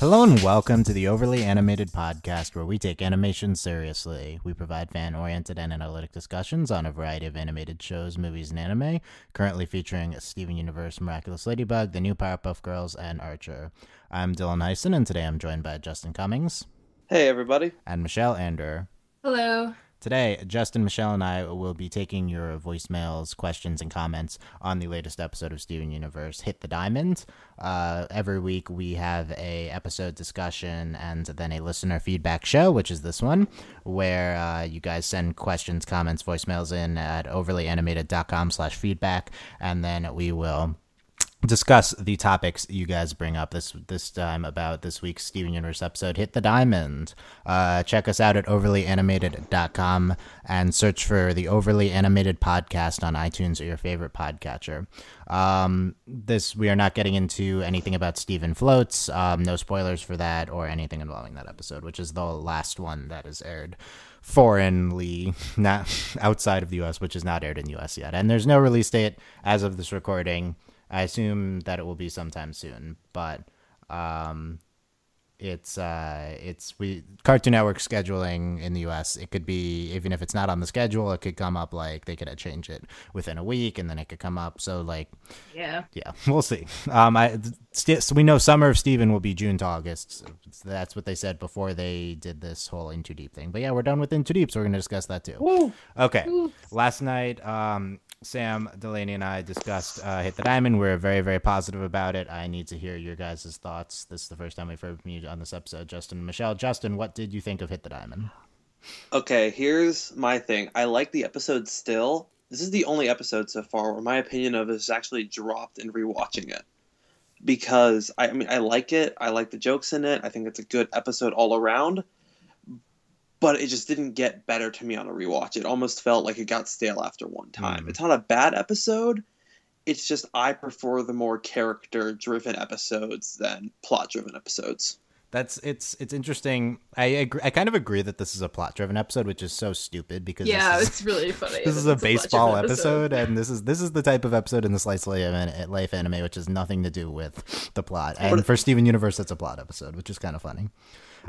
Hello and welcome to the Overly Animated Podcast, where we take animation seriously. We provide fan oriented and analytic discussions on a variety of animated shows, movies, and anime, currently featuring Steven Universe, Miraculous Ladybug, The New Powerpuff Girls, and Archer. I'm Dylan Heisen, and today I'm joined by Justin Cummings Hey, everybody. and Michelle Ander. Hello. Today, Justin, Michelle, and I will be taking your voicemails, questions, and comments on the latest episode of Steven Universe, Hit the Diamond. Uh, every week, we have a episode discussion and then a listener feedback show, which is this one, where uh, you guys send questions, comments, voicemails in at overlyanimated.com slash feedback, and then we will discuss the topics you guys bring up this this time about this week's Steven Universe episode Hit the Diamond. Uh, check us out at overlyanimated.com and search for the Overly Animated podcast on iTunes or your favorite podcatcher. Um, this we are not getting into anything about Steven Floats, um, no spoilers for that or anything involving that episode, which is the last one that is aired foreignly, not outside of the US, which is not aired in the US yet. And there's no release date as of this recording. I assume that it will be sometime soon, but um, it's uh, it's we Cartoon Network scheduling in the U.S. It could be even if it's not on the schedule, it could come up like they could change it within a week, and then it could come up. So like, Yeah. yeah, we'll see. Um, I st- so we know Summer of Steven will be June to August. So that's what they said before they did this whole In Too Deep thing. But yeah, we're done with In Too Deep, so we're gonna discuss that too. Okay. Last night, um, Sam Delaney and I discussed uh, Hit the Diamond. We're very, very positive about it. I need to hear your guys' thoughts. This is the first time we've heard from you on this episode, Justin and Michelle. Justin, what did you think of Hit the Diamond? Okay, here's my thing. I like the episode still. This is the only episode so far where my opinion of it is actually dropped in rewatching it. Because I, I mean I like it. I like the jokes in it. I think it's a good episode all around. But it just didn't get better to me on a rewatch. It almost felt like it got stale after one time. Mm. It's not a bad episode. It's just I prefer the more character driven episodes than plot driven episodes. That's it's it's interesting. I agree, I kind of agree that this is a plot driven episode, which is so stupid because Yeah, is, it's really funny. this is a baseball budget episode, and this is this is the type of episode in the slice of life life anime which has nothing to do with the plot. And for Steven Universe, it's a plot episode, which is kind of funny.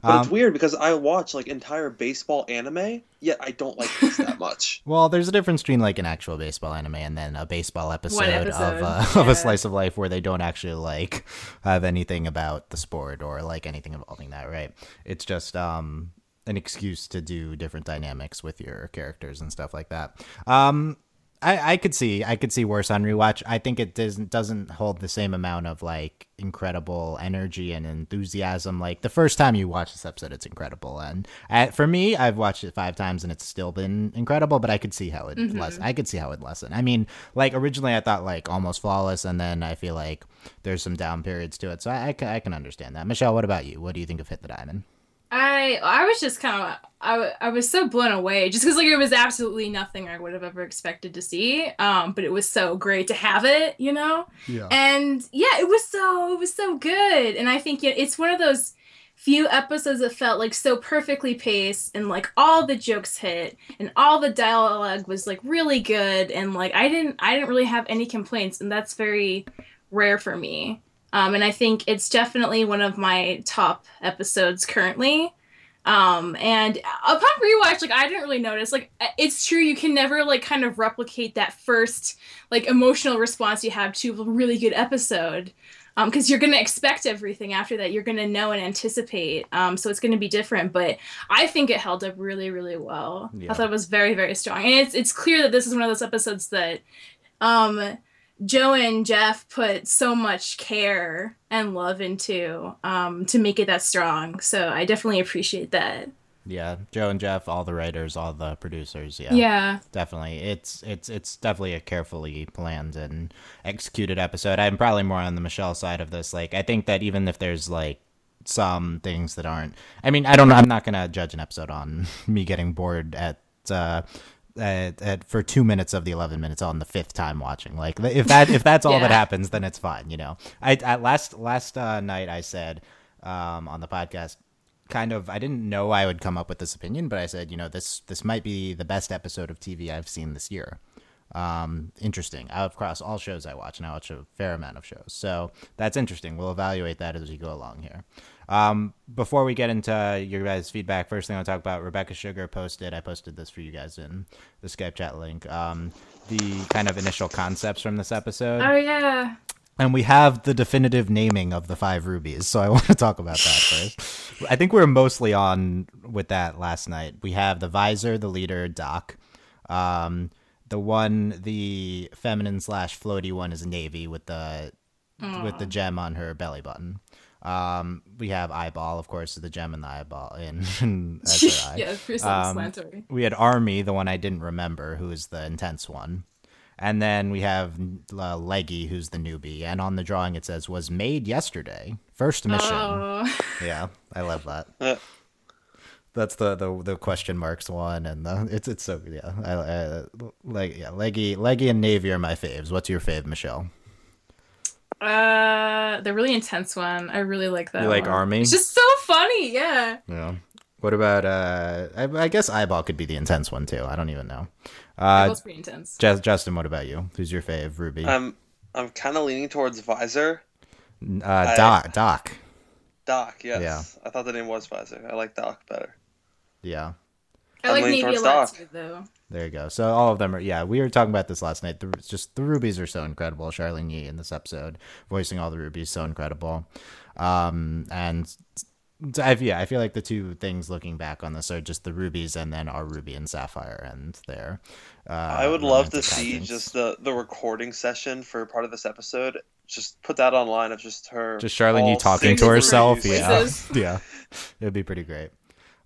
But it's Um, weird because I watch like entire baseball anime, yet I don't like this that much. Well, there's a difference between like an actual baseball anime and then a baseball episode, episode, of uh, of a slice of life where they don't actually like have anything about the sport or like anything involving that, right? It's just um an excuse to do different dynamics with your characters and stuff like that. Um I, I could see I could see worse on rewatch. I think it doesn't doesn't hold the same amount of like incredible energy and enthusiasm. Like the first time you watch this episode, it's incredible, and uh, for me, I've watched it five times and it's still been incredible. But I could see how it lessen. I could see how it lessen. I mean, like originally I thought like almost flawless, and then I feel like there's some down periods to it. So I, I, I can understand that. Michelle, what about you? What do you think of Hit the Diamond? I I was just kind of I, I was so blown away just because like it was absolutely nothing I would have ever expected to see. Um, but it was so great to have it, you know. Yeah. And yeah, it was so it was so good, and I think it's one of those few episodes that felt like so perfectly paced and like all the jokes hit and all the dialogue was like really good and like I didn't I didn't really have any complaints and that's very rare for me. Um, and I think it's definitely one of my top episodes currently. Um, and upon rewatch, like I didn't really notice. Like it's true, you can never like kind of replicate that first like emotional response you have to a really good episode. Um, because you're gonna expect everything after that. You're gonna know and anticipate. Um, so it's gonna be different. But I think it held up really, really well. Yeah. I thought it was very, very strong. And it's it's clear that this is one of those episodes that um Joe and Jeff put so much care and love into um, to make it that strong. So I definitely appreciate that. Yeah, Joe and Jeff, all the writers, all the producers. Yeah, Yeah. definitely. It's it's it's definitely a carefully planned and executed episode. I'm probably more on the Michelle side of this. Like, I think that even if there's like some things that aren't, I mean, I don't know. I'm not gonna judge an episode on me getting bored at. Uh, at, at for two minutes of the 11 minutes on the fifth time watching like if that if that's all that happens then it's fine you know i at last last uh, night i said um on the podcast kind of I didn't know I would come up with this opinion, but I said, you know, this this might be the best episode of TV I've seen this year. Um, interesting. Across all shows I watch, and I watch a fair amount of shows, so that's interesting. We'll evaluate that as we go along here. Um, before we get into your guys' feedback, first thing I'll talk about Rebecca Sugar posted. I posted this for you guys in the Skype chat link. Um, the kind of initial concepts from this episode. Oh yeah. And we have the definitive naming of the five rubies, so I want to talk about that first. I think we were mostly on with that last night. We have the visor, the leader, Doc. Um, the one, the feminine slash floaty one is Navy with the with the gem on her belly button. Um, we have eyeball, of course, the gem and the eyeball in, in as her eye. yeah, for Um, self-explanatory. We had Army, the one I didn't remember, who is the intense one. And then we have uh, Leggy, who's the newbie. And on the drawing it says, was made yesterday. First mission. Oh. Yeah, I love that. Uh, That's the, the the question marks one, and the, it's it's so yeah. I, I like yeah, Leggy Leggy and Navy are my faves. What's your fave, Michelle? Uh, the really intense one. I really like that. You like one. Army? It's just so funny. Yeah. Yeah. What about uh? I, I guess Eyeball could be the intense one too. I don't even know. That Uh, was pretty intense. Jus- Justin, what about you? Who's your fave, Ruby? I'm I'm kind of leaning towards Visor. uh, Doc. Doc. Doc, yes. Yeah. I thought the name was Visor. I like Doc better. Yeah. I I'm like leaning Navy a towards lot Doc. too, though. There you go. So all of them are. Yeah, we were talking about this last night. The, it's just the rubies are so incredible. Charlyne Yi in this episode voicing all the rubies so incredible. Um, and I yeah, I feel like the two things looking back on this are just the rubies and then our ruby and sapphire and there. Uh, I would love to see hijinks. just the the recording session for part of this episode. Just put that online of just her. just Charlyne Yi talking to herself. rubies. Yeah, yeah, it would be pretty great.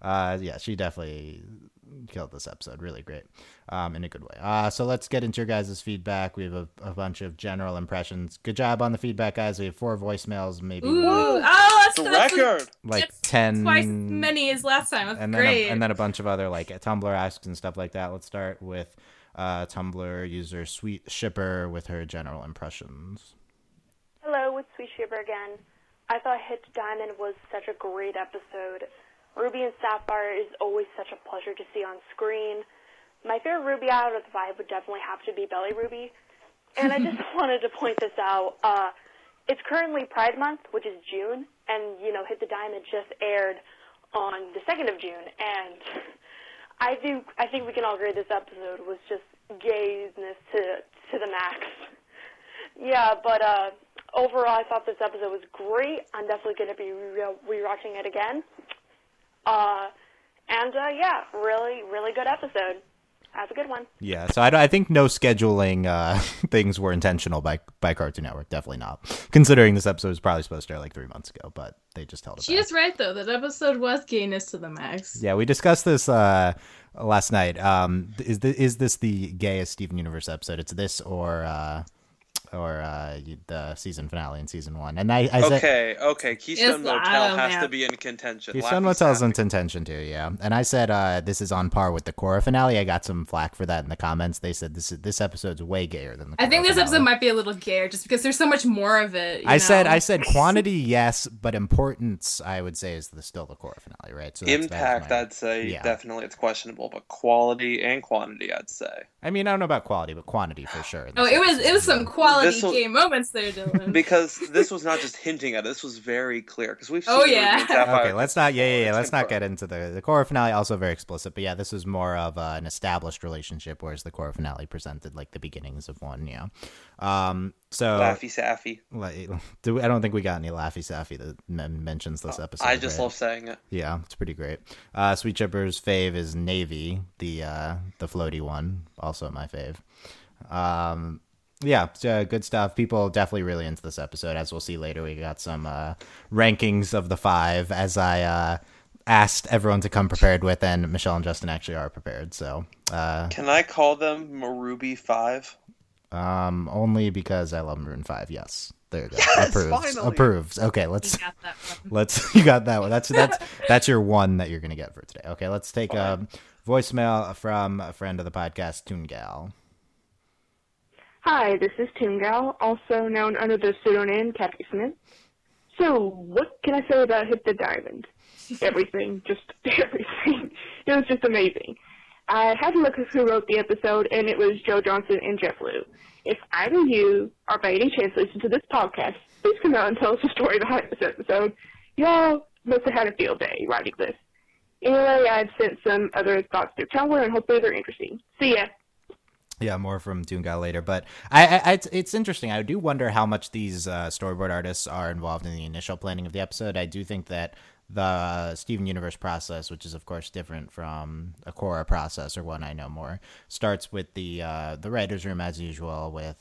Uh, yeah, she definitely killed this episode. Really great, um, in a good way. Uh, so let's get into your guys' feedback. We have a, a bunch of general impressions. Good job on the feedback, guys. We have four voicemails, maybe Ooh. Woo! Oh, that's, It's a record. like that's ten, twice many as last time. That's and then great. a, and then a bunch of other like Tumblr asks and stuff like that. Let's start with uh, Tumblr user Sweet Shipper with her general impressions. Hello, it's Sweet Shipper again. I thought Hit Diamond was such a great episode. Ruby and Sapphire is always such a pleasure to see on screen. My favorite Ruby out of the five would definitely have to be Belly Ruby. And I just wanted to point this out. Uh, it's currently Pride Month, which is June, and, you know, Hit the Diamond just aired on the 2nd of June, and I do, I think we can all agree this episode was just gayness to, to the max. Yeah, but uh, overall, I thought this episode was great. I'm definitely going to be re- rewatching it again. Uh, and uh, yeah, really, really good episode. Have a good one. Yeah, so I, I think no scheduling uh, things were intentional by by Cartoon Network. Definitely not. Considering this episode was probably supposed to air like three months ago, but they just held it she back. is right though. That episode was gayness to the max. Yeah, we discussed this uh, last night. Um, is this, is this the gayest Steven Universe episode? It's this or uh, or uh, the season finale in season one. And I, I said Okay, okay. Keystone Yes, Motel has man. to be in contention. Keystone Laffy Motel's in contention too, yeah. And I said uh, this is on par with the Korra finale. I got some flack for that in the comments. They said this is, this episode's way gayer than the. I think this finale. episode might be a little gayer just because there's so much more of it. you I said? I said quantity yes, but importance I would say is the still the Korra finale, right? So that's- Impact, my- I'd say Yeah. definitely it's questionable, but quality and quantity, I'd say. I mean, I don't know about quality, but quantity for sure. Oh, it was it was some quality This will- gay moments there, Dylan. Because this was not just hinting at it; this was very clear. Because we've seen Oh, yeah. Okay, let's not. Yeah, yeah, yeah. Let's not get into the the Korra finale. Also very explicit, but yeah, this was more of uh, an established relationship, whereas the Korra finale presented like the beginnings of one. Yeah. Um. So Laffy Saffy. like, do we, I don't think we got any Laffy Saffy that men- mentions this episode. I just right? love saying it. Yeah, it's pretty great. Uh, Sweet Shipper's fave is Navy, the uh, the floaty one, also my fave. Um, yeah, it's, uh, good stuff. People definitely really into this episode. As we'll see later, we got some uh, rankings of the five. As I uh, asked everyone to come prepared with, and Michelle and Justin actually are prepared. So uh, Can I call them Maruby Five? um, only because I love Maroon Five. Yes, there you go. Yes, Approves. finally. Approves. Okay, let's You got that one. Let's you got that one. That's that's that's your one that you're gonna get for today. Okay, let's take a voicemail from a friend of the podcast, Toon Gal. Hi, this is Toon Gal, also known under the pseudonym Kathy Smith. So, what can I say about Hit the Diamond? Everything, just everything. It was just amazing. I had to look at who wrote the episode, and it was Joe Johnston and Jeff Liu. If either of you are by any chance listening to this podcast, please come out and tell us the story behind this episode. Y'all must have had a field day writing this. Anyway, I've sent some other thoughts through Tumblr, and hopefully they're interesting. See ya. Yeah, more from Toon Guy later, but I, I, it's, it's interesting. I do wonder how much these uh, storyboard artists are involved in the initial planning of the episode. I do think that the Steven Universe process, which is of course different from a Korra process or one I know more, starts with the uh, the writers' room as usual with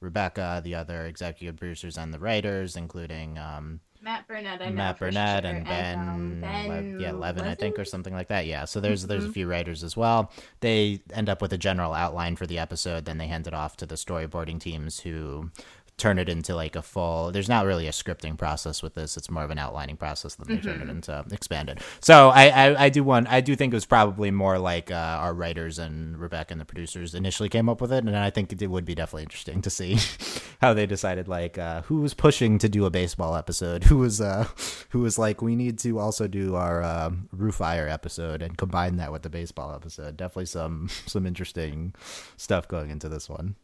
Rebecca, the other executive producers, and the writers, including um, Matt Burnett, I Matt Burnett sure, and Ben, um, Ben Le- yeah, Levin, I think, or something like that. Yeah, so there's there's a Mhm. few writers as well. They end up with a general outline for the episode, then they hand it off to the storyboarding teams who turn it into like a full. There's not really a scripting process with this; it's more of an outlining process. Then they turn it Mhm. into expanded. So I, I I do want I do think it was probably more like uh, our writers and Rebecca and the producers initially came up with it, and I think it would be definitely interesting to see how they decided like uh, who was pushing to do a baseball episode, who was uh, who was like we need to also do our roof fire episode and combine that with the baseball episode. Definitely some some interesting stuff going into this one.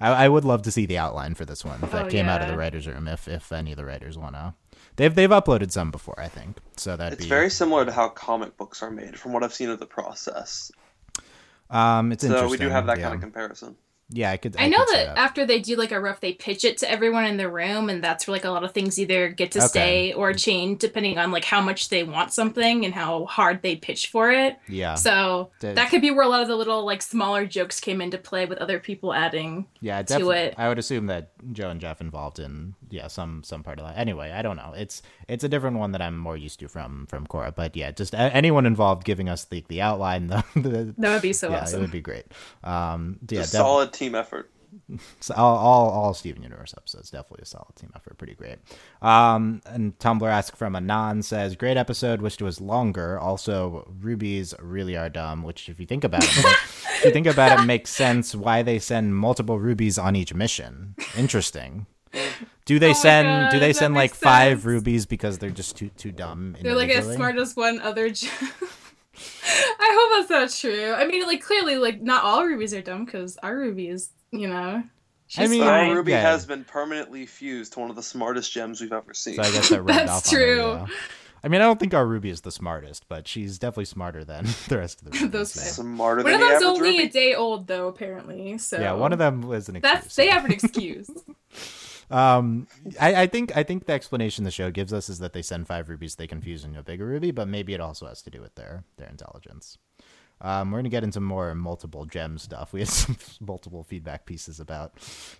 I, I would love to see the outline for this one if that Oh, came out of the writers' room. If if any of the writers wanna, they've they've uploaded some before, I think. So that'd It's be very similar to how comic books are made, from what I've seen of the process. um. It's So interesting. we do have that yeah. kind of comparison. Yeah, I could. I know could see that, after they do like a rough, they pitch it to everyone in the room, and that's where like a lot of things either get to Okay. stay or change depending on like how much they want something and how hard they pitch for it. Yeah, So Did- that could be where a lot of the little like smaller jokes came into play with other people adding. yeah, to definitely. it. I would assume that Joe and Jeff involved in yeah some some part of that. Anyway, I don't know. It's it's a different one that I'm more used to from from Korra. But yeah, just a- anyone involved giving us the the outline, the, the That would be so yeah, it would be great. Um, yeah, Just def- solid team effort. So all, all all Steven Universe episodes definitely a solid team effort, pretty great. Um, and Tumblr ask from Anon says, "Great episode. Wished it was longer. Also, rubies really are dumb. Which, if you think about it, if you think about it, makes sense why they send multiple rubies on each mission. Interesting. Do they Oh send God, Do they send like makes five rubies because they're just too too dumb? They're like as individually? smart as one other. J- I hope that's not true. I mean, like clearly, like not all rubies are dumb because our ruby is, you know. She's mean, our Ruby Yeah. has been permanently fused to one of the smartest gems we've ever seen. So I guess that That's off her, true. yeah. I mean, I don't think our Ruby is the smartest, but she's definitely smarter than the rest of the Rubies. Those so- fair. Smarter One than of the them's average only Ruby. a day old though, apparently. So Yeah, one of them was an excuse. That's they have an excuse. Um, I, I think I think the explanation the show gives us is that they send five rubies, they confuse into a bigger ruby, but maybe it also has to do with their their intelligence. Um, we're gonna get into more multiple gem stuff. We had some multiple feedback pieces about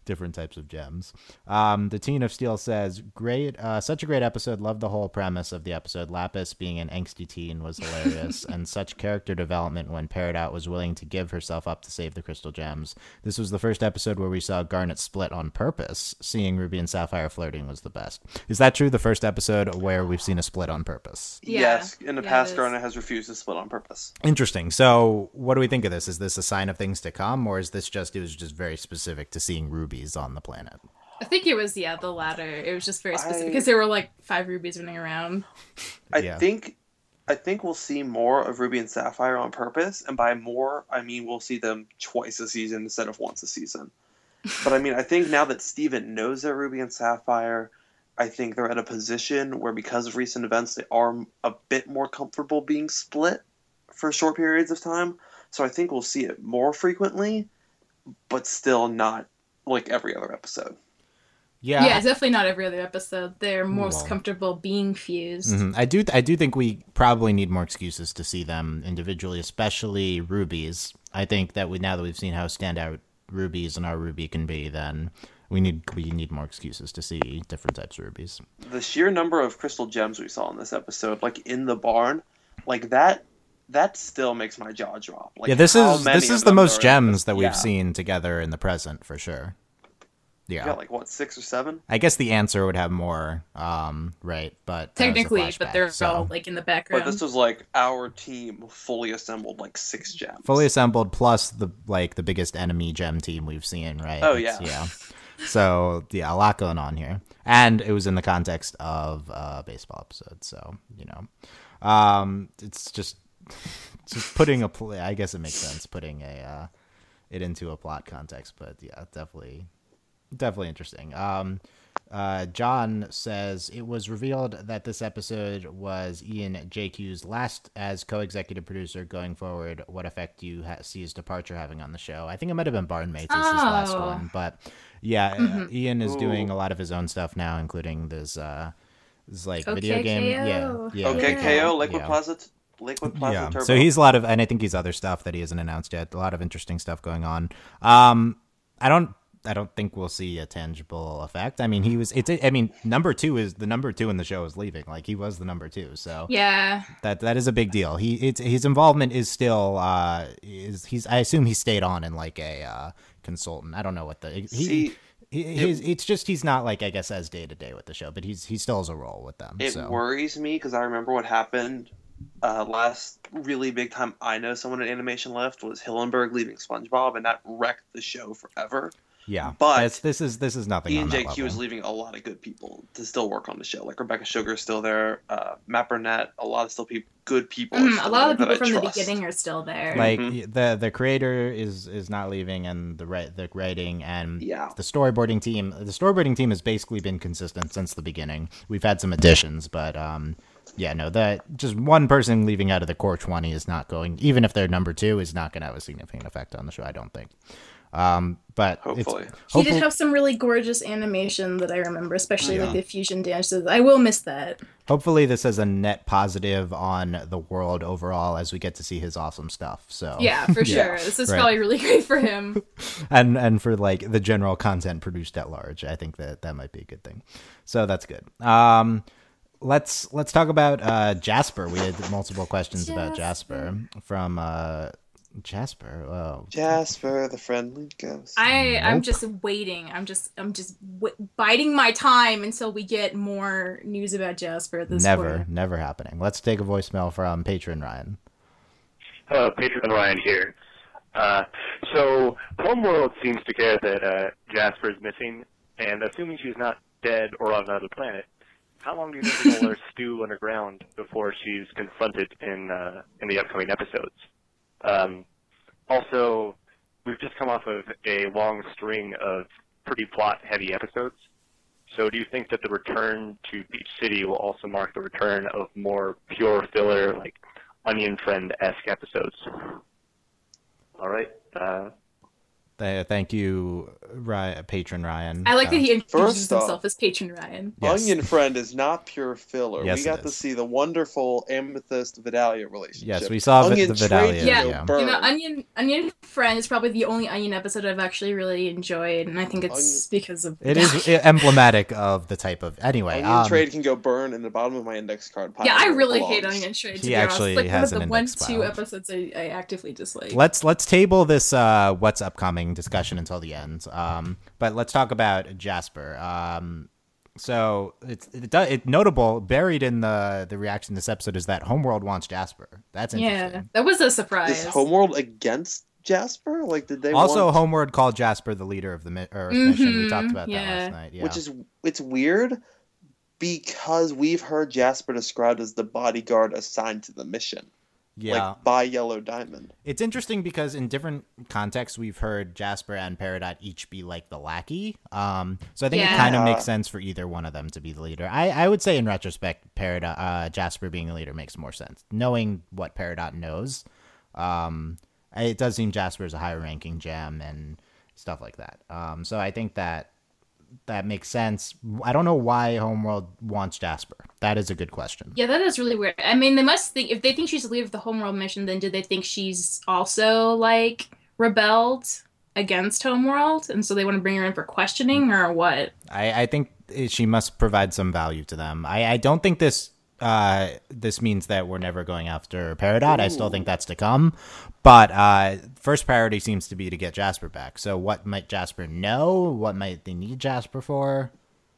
different types of gems. Um, the Teen of Steel says, "Great, uh, such a great episode. Loved the whole premise of the episode. Lapis being an angsty teen was hilarious, and such character development when Peridot was willing to give herself up to save the crystal gems. This was the first episode where we saw Garnet split on purpose. Seeing Ruby and Sapphire flirting was the best. Is that true? The first episode where we've seen a split on purpose. Yeah. Yes, in the Yeah, past. Garnet has refused to split on purpose. Interesting. So, what do we think of this? Is this a sign of things to come, or is this just it was just very specific to seeing rubies on the planet? I think it was yeah the latter. It was just very specific I- because there were like five rubies running around. I Yeah. think I think we'll see more of Ruby and Sapphire on purpose, and by more I mean we'll see them twice a season instead of once a season. But I mean I think now that Steven knows they're Ruby and Sapphire, I think they're at a position where because of recent events they are a bit more comfortable being split for short periods of time. So I think we'll see it more frequently, but still not like every other episode. Yeah, Yeah, definitely not every other episode. They're most Well. comfortable being fused. Mhm. I do. I do think we probably need more excuses to see them individually, especially rubies. I think that we now that we've seen how standout rubies and our ruby can be, then we need we need more excuses to see different types of rubies. the sheer number of crystal gems we saw in this episode, like in the barn, like that, that still makes my jaw drop. Like, yeah, this how is many this is the most gems this- that we've yeah. seen together in the present for sure. Yeah, You got like what six or seven? I guess the answer would have more, um, right? But that was Technically, but flashback, they're so- all like in the background. But this was like our team fully assembled, like six gems. fully assembled plus the like the biggest enemy gem team we've seen, right? Oh, It's- yeah. yeah. So yeah, a lot going on here, and it was in the context of a baseball episode. So you know, um, it's just just putting a play. I guess it makes sense putting a uh, it into a plot context, but yeah, definitely, definitely interesting. Um, uh, John says it was revealed that this episode was Ian JQ's last as co-executive producer. Going forward, what effect do you ha- see his departure having on the show? I think it might have been Barnmates as his last Oh. one, but yeah, uh, Mhm. Ian is doing a lot of his own stuff now, including this uh, this like Okay, video game. Yeah, KO. yeah. Okay, Yeah. KO, Lakewood Yeah. Plaza, Lakewood Plaza Yeah. Turbo. So he's a lot of, and I think he's other stuff that he hasn't announced yet. A lot of interesting stuff going on. Um, I don't, I don't think we'll see a tangible effect. I mean, he was. It's. I mean, number two is the number two in the show is leaving. Like he was the number two. So Yeah. that that is a big deal. He it's his involvement is still uh is he's. I assume he stayed on in like a uh, consultant. I don't know what the he. See, he his, it's just he's not like I guess as day to day with the show, but he's he still has a role with them. it so. worries me because I remember what happened uh, last really big time I know someone in Animation left was Hillenburg leaving SpongeBob, and that wrecked the show forever. Yeah, But That's- this is this is nothing. Ian on that JQ level. is leaving a lot of good people to still work on the show. Like Rebecca Sugar is still there, uh, Matt Burnett, a lot of still peop good people. are Mhm, a lot of there the that people I from the beginning are still there. like Mhm. the the creator is is not leaving and the right the writing and Yeah. the storyboarding team the storyboarding team has basically been consistent since the beginning we've had some additions but um yeah no that just one person leaving out of the core 20 is not going even if they're number two is not going to have a significant effect on the show i don't think um but Hopefully. it's he did have some really gorgeous animation that I remember, especially Yeah. like the fusion dances. I will miss that. hopefully this is a net positive on the world overall as we get to see his awesome stuff so Yeah, for. Yeah, sure. This is right. probably really great for him. and and for like the general content produced at large i think that that might be a good thing so that's good um let's let's talk about uh jasper we had multiple questions about jasper from uh jasper oh Jasper, the friendly ghost. I I'm just waiting. I'm just I'm just w- biding my time until we get more news about Jasper at this never point. never happening let's take a voicemail from patron ryan Hello, Patron Ryan here. Uh, so, Homeworld seems to care that uh, Jasper is missing, and assuming she's not dead or on another planet, how long do you think her stew underground before she's confronted in uh, in the upcoming episodes? Um, also, we've just come off of a long string of pretty plot-heavy episodes. So, do you think that the return to Beach City will also mark the return of more pure filler, like Onion Friend-esque episodes? All right. Uh, Th- thank you Ryan, patron ryan I like Uh, that he introduces off- himself as Patron Ryan. yes. Onion Friend is not pure filler. Yes, we got to see the wonderful Amethyst Vidalia relationship. yes we saw Onion the, the trade Vidalia, Yeah. yeah. You know, Onion Onion Friend is probably the only Onion episode I've actually really enjoyed, and I think it's because of it is emblematic of the type of anyway Onion um, Trade can go burn in the bottom of my index card pile. Yeah, I really belongs. hate Onion Trade. To He be honest. actually like has one an of the one index two episodes I, I actively dislike. let's let's table this uh what's upcoming discussion until the end. Um but let's talk about jasper. Um so it's it, it notable buried in the the reaction to this episode is that homeworld wants jasper. That's interesting. yeah, that was a surprise. Is Homeworld against Jasper? Like, did they also want... homeworld called jasper the leader of the mi- Earth mission. We Mhm, talked about that last night yeah. Which is it's weird because we've heard Jasper described as the bodyguard assigned to the mission, yeah like by Yellow Diamond. It's interesting because in different contexts we've heard Jasper and Peridot each be like the lackey. Um, so I think it kind of makes sense for either one of them to be the leader. I, I would say in retrospect, Peridot, uh, Jasper being the leader makes more sense. Knowing what Peridot knows, um, it does seem Jasper is a higher ranking gem and stuff like that. Um, so I think that that makes sense. I don't know why Homeworld wants Jasper. That is a good question. Yeah, that is really weird. I mean, they must think if they think she's the leader of the Homeworld mission, then do they think she's also like rebelled against Homeworld, and so they want to bring her in for questioning, or what? I, I think she must provide some value to them. I, I don't think this uh, this means that we're never going after Peridot. I still think that's to come. But uh, first priority seems to be to get Jasper back. So what might Jasper know? What might they need Jasper for?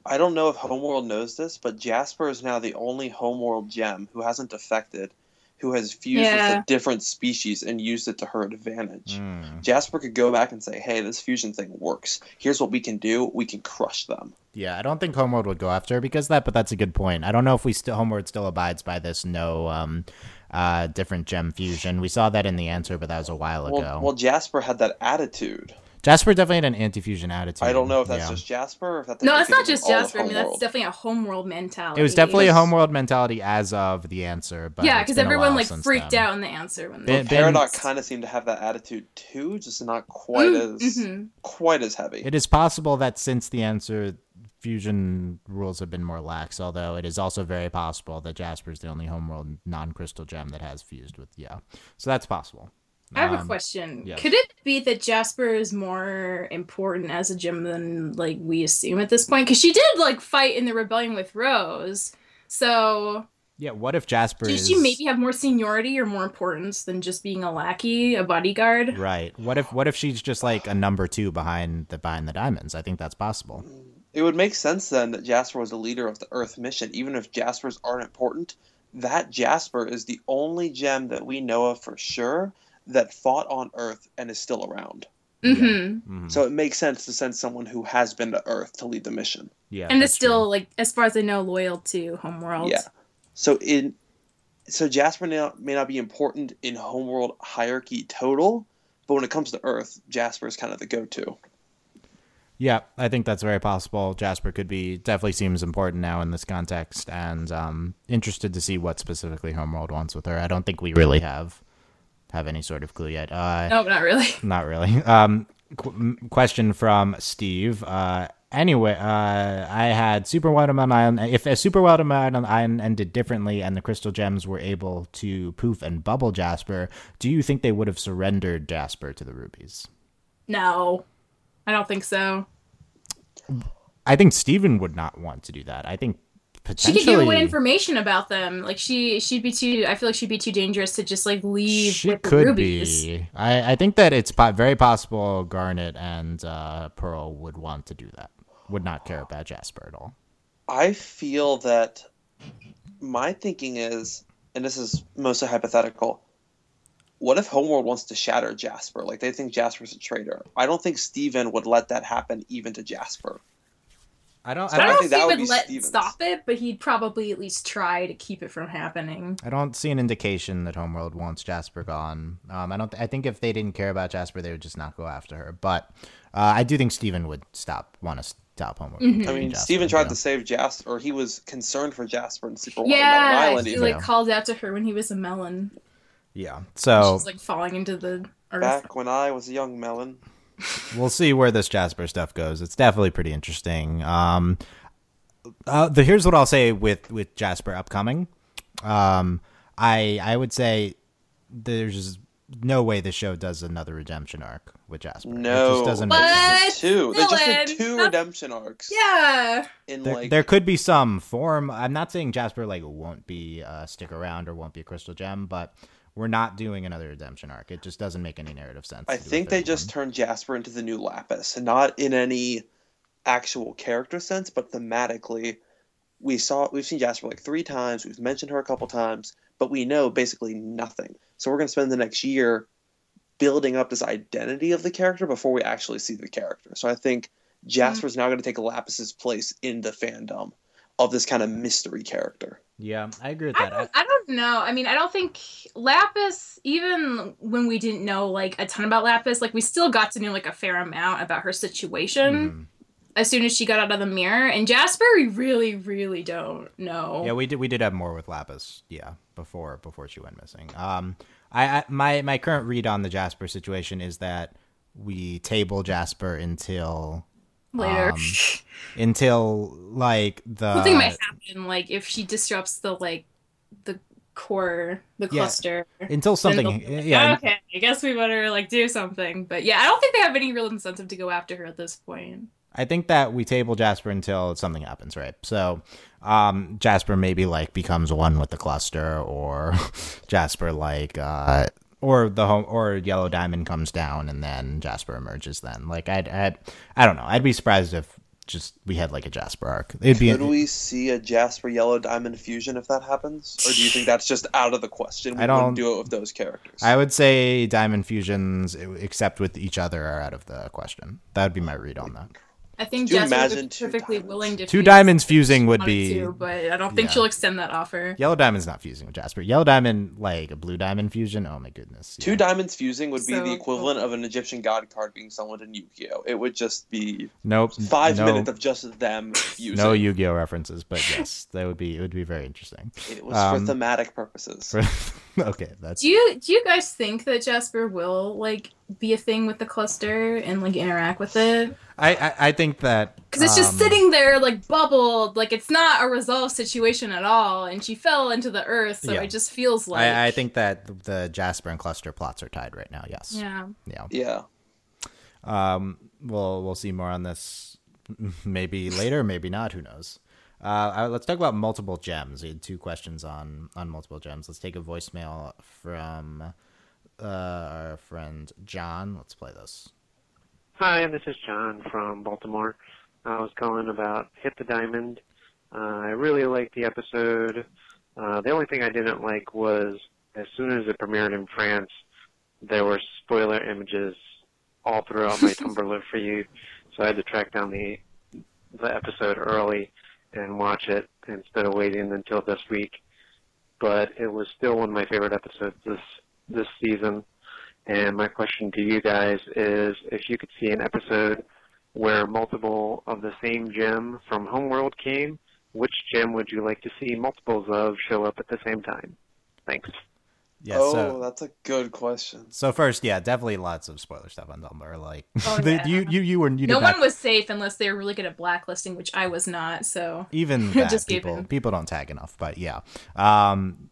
I don't know if Homeworld knows this, but Jasper is now the only Homeworld gem who hasn't defected, who has fused with a different species and used it to her advantage. Mm. Jasper could go back and say, "Hey, this fusion thing works. Here's what we can do. We can crush them." Yeah, I don't think Homeworld would go after her because of that, but that's a good point. I don't know if we still Homeworld still abides by this no um uh different gem fusion. We saw that in the answer, but that was a while ago. Well, well, Jasper had that attitude. Jasper definitely had an anti-fusion attitude. I don't know if that's Yeah. just Jasper or if that's No, it's not just of all of Jasper. I mean, that's definitely a homeworld mentality. It was definitely a Homeworld mentality as of the answer, but yeah, because everyone like freaked then. out in the answer when Ben- they. Ben- Paradox kind of seemed to have that attitude too, just not quite Mm, as mhm. quite as heavy. It is possible that since the answer, fusion rules have been more lax. Although it is also very possible that Jasper's the only Homeworld non-crystal gem that has fused with yeah. So that's possible. I have a Um, question. yes. Could it be that Jasper is more important as a gem than like we assume at this point? Because she did like fight in the rebellion with Rose, so Yeah. What if Jasper did is she maybe have more seniority or more importance than just being a lackey, a bodyguard? right? What if what if she's just like a number two behind the behind the diamonds? I think that's possible. It would make sense then that Jasper was the leader of the Earth mission, even if Jaspers aren't important. That Jasper is the only gem that we know of for sure that fought on Earth and is still around. Mm-hmm. Mhm. So it makes sense to send someone who has been to Earth to lead the mission. yeah, and is that's true. still like, as far as I know, loyal to Homeworld. Yeah. So in so Jasper may not, may not be important in Homeworld hierarchy total, but when it comes to Earth, Jasper is kind of the go-to. Yeah, I think that's very possible. Jasper could be definitely seems important now in this context, and um, interested to see what specifically Homeworld wants with her. I don't think we really have have any sort of clue yet. Uh, No, not really. Not really. Um, qu- question from Steve. Uh, anyway, uh, I had Super Watermelon Island. If a Super Watermelon Island ended differently and the crystal gems were able to poof and bubble Jasper, do you think they would have surrendered Jasper to the rubies? No, I don't think so. I think Steven would not want to do that. I think She could give away information about them. Like she, she'd be too. I feel like she'd be too dangerous to just like leave she with the could rubies. be. I, I think that it's po- very possible Garnet and uh, Pearl would want to do that. Would not care about Jasper at all. I feel that my thinking is, and this is mostly hypothetical. What if Homeworld wants to shatter Jasper? Like they think Jasper's a traitor. I don't think Steven would let that happen even to Jasper. I don't. I I don't don't. think know that if would he be would let Stevens. stop it, but he'd probably at least try to keep it from happening. I don't see an indication that Homeworld wants Jasper gone. Um, I don't. I think if they didn't care about Jasper, they would just not go after her. But uh, I do think Steven would stop. Want to stop Homeworld. from Mhm. I mean, Jasper, Steven tried yeah. to save Jasper, or he was concerned for Jasper and Super Watermelon Yeah, Island. he Even like called out to her when he was a melon. Yeah. So She's like falling into the earth. back when I was a young melon. We'll see where this Jasper stuff goes. It's definitely pretty interesting. Um, uh, the, here's what I'll say with with Jasper upcoming. Um, I I would say there's no way the show does another redemption arc with Jasper. No, it No, just doesn't What? make sense. two. They just did two that's- redemption arcs. Yeah. In There, like there could be some form. I'm not saying Jasper like won't be uh, stick around or won't be a crystal gem, but we're not doing another redemption arc. It just doesn't make any narrative sense. I to do a think they just one. turned Jasper into the new Lapis, and not in any actual character sense, but thematically. We saw we've seen Jasper like three times. We've mentioned her a couple times, but we know basically nothing. So we're going to spend the next year building up this identity of the character before we actually see the character. So I think mm-hmm. Jasper's now going to take Lapis's place in the fandom of this kind of mystery character. Yeah, I agree with I that. don't, I don't know. I mean, I don't think Lapis, even when we didn't know like a ton about Lapis, like we still got to know like a fair amount about her situation Mhm. as soon as she got out of the mirror. And Jasper, we really, really don't know. Yeah, we did. We did have more with Lapis. Yeah, before before she went missing. Um, I, I my my current read on the Jasper situation is that we table Jasper until Later. um, until like the Something might happen, like if she disrupts the like the core, the Yeah. cluster. until something. like, Yeah, Okay, I guess we better like do something. But yeah, I don't think they have any real incentive to go after her at this point. I think that we table Jasper until something happens, right? So, um, Jasper maybe like becomes one with the cluster, or Jasper like, uh, or the home, or Yellow Diamond comes down, and then Jasper emerges. Then, like, I'd, I'd, I don't know. I'd be surprised if just we had like a Jasper arc. It'd be Could we see a Jasper Yellow Diamond fusion if that happens, or do you think that's just out of the question? We I don't- do it with those characters. I would say diamond fusions, except with each other, are out of the question. That would be my read on that. I think Could you Jasper imagine would be perfectly willing to Two diamonds fusing would be- to, but I don't think Yeah. she'll extend that offer. Yellow diamond's not fusing with Jasper. Yellow diamond, like a blue diamond fusion. Oh my goodness. Two diamonds fusing would be So- the equivalent of an Egyptian god card being summoned in Yu-Gi-Oh. It would just be Nope. five no, minutes of just them fusing. no Yu-Gi-Oh references, but yes, that would be it. Would be very interesting. It was Um, for thematic purposes. For- okay, that's Do you do you guys think that Jasper will like be a thing with the cluster and like interact with it? I, I I think that Because it's just um, sitting there like bubbled, like it's not a resolved situation at all, and she fell into the earth, so Yeah. it just feels like. I, I think that the Jasper and Cluster plots are tied right now. Yes. Yeah. Yeah. Yeah. Um. We'll we'll see more on this maybe later, maybe not. Who knows? Uh, let's talk about multiple gems. We had two questions on on multiple gems. Let's take a voicemail from uh, our friend John. Let's play this. Hi, this is John from Baltimore. I was calling about Hit the Diamond. Uh, I really liked the episode. Uh, the only thing I didn't like was as soon as it premiered in France, there were spoiler images all throughout my Tumblr for you, so I had to track down the the episode early and watch it instead of waiting until this week. But it was still one of my favorite episodes this this season. And my question to you guys is if you could see an episode where multiple of the same gem from Homeworld came, which gem would you like to see multiples of show up at the same time? Thanks. Yeah. oh, so that's a good question. so first, yeah, definitely lots of spoiler stuff on Tumblr. Like Oh, the- yeah. you you you were you no did not- one was safe unless they were really good at blacklisting, which I was not. So even that, Just people people don't tag enough but yeah um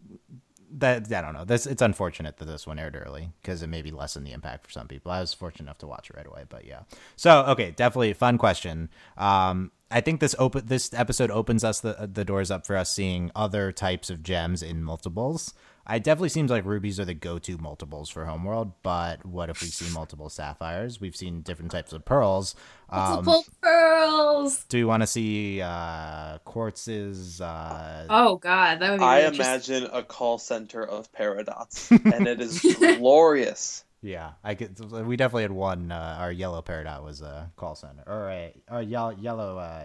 that i don't know. This it's unfortunate that this one aired early because it maybe lessened the impact for some people. I was fortunate enough to watch it right away but yeah. So okay definitely fun question. Um I think this open this episode opens us the the doors up for us seeing other types of gems in multiples. It definitely seems like rubies are the go-to multiples for Homeworld, but what if we see multiple sapphires? We've seen different types of pearls. Um, multiple pearls. do you want to see uh, quartzes? Uh, Oh God, that would be. I really interesting. imagine a call center of Peridots, and it is glorious. Yeah, I could. We definitely had one. Uh, our yellow peridot was a call center, or a, or yellow yellow uh,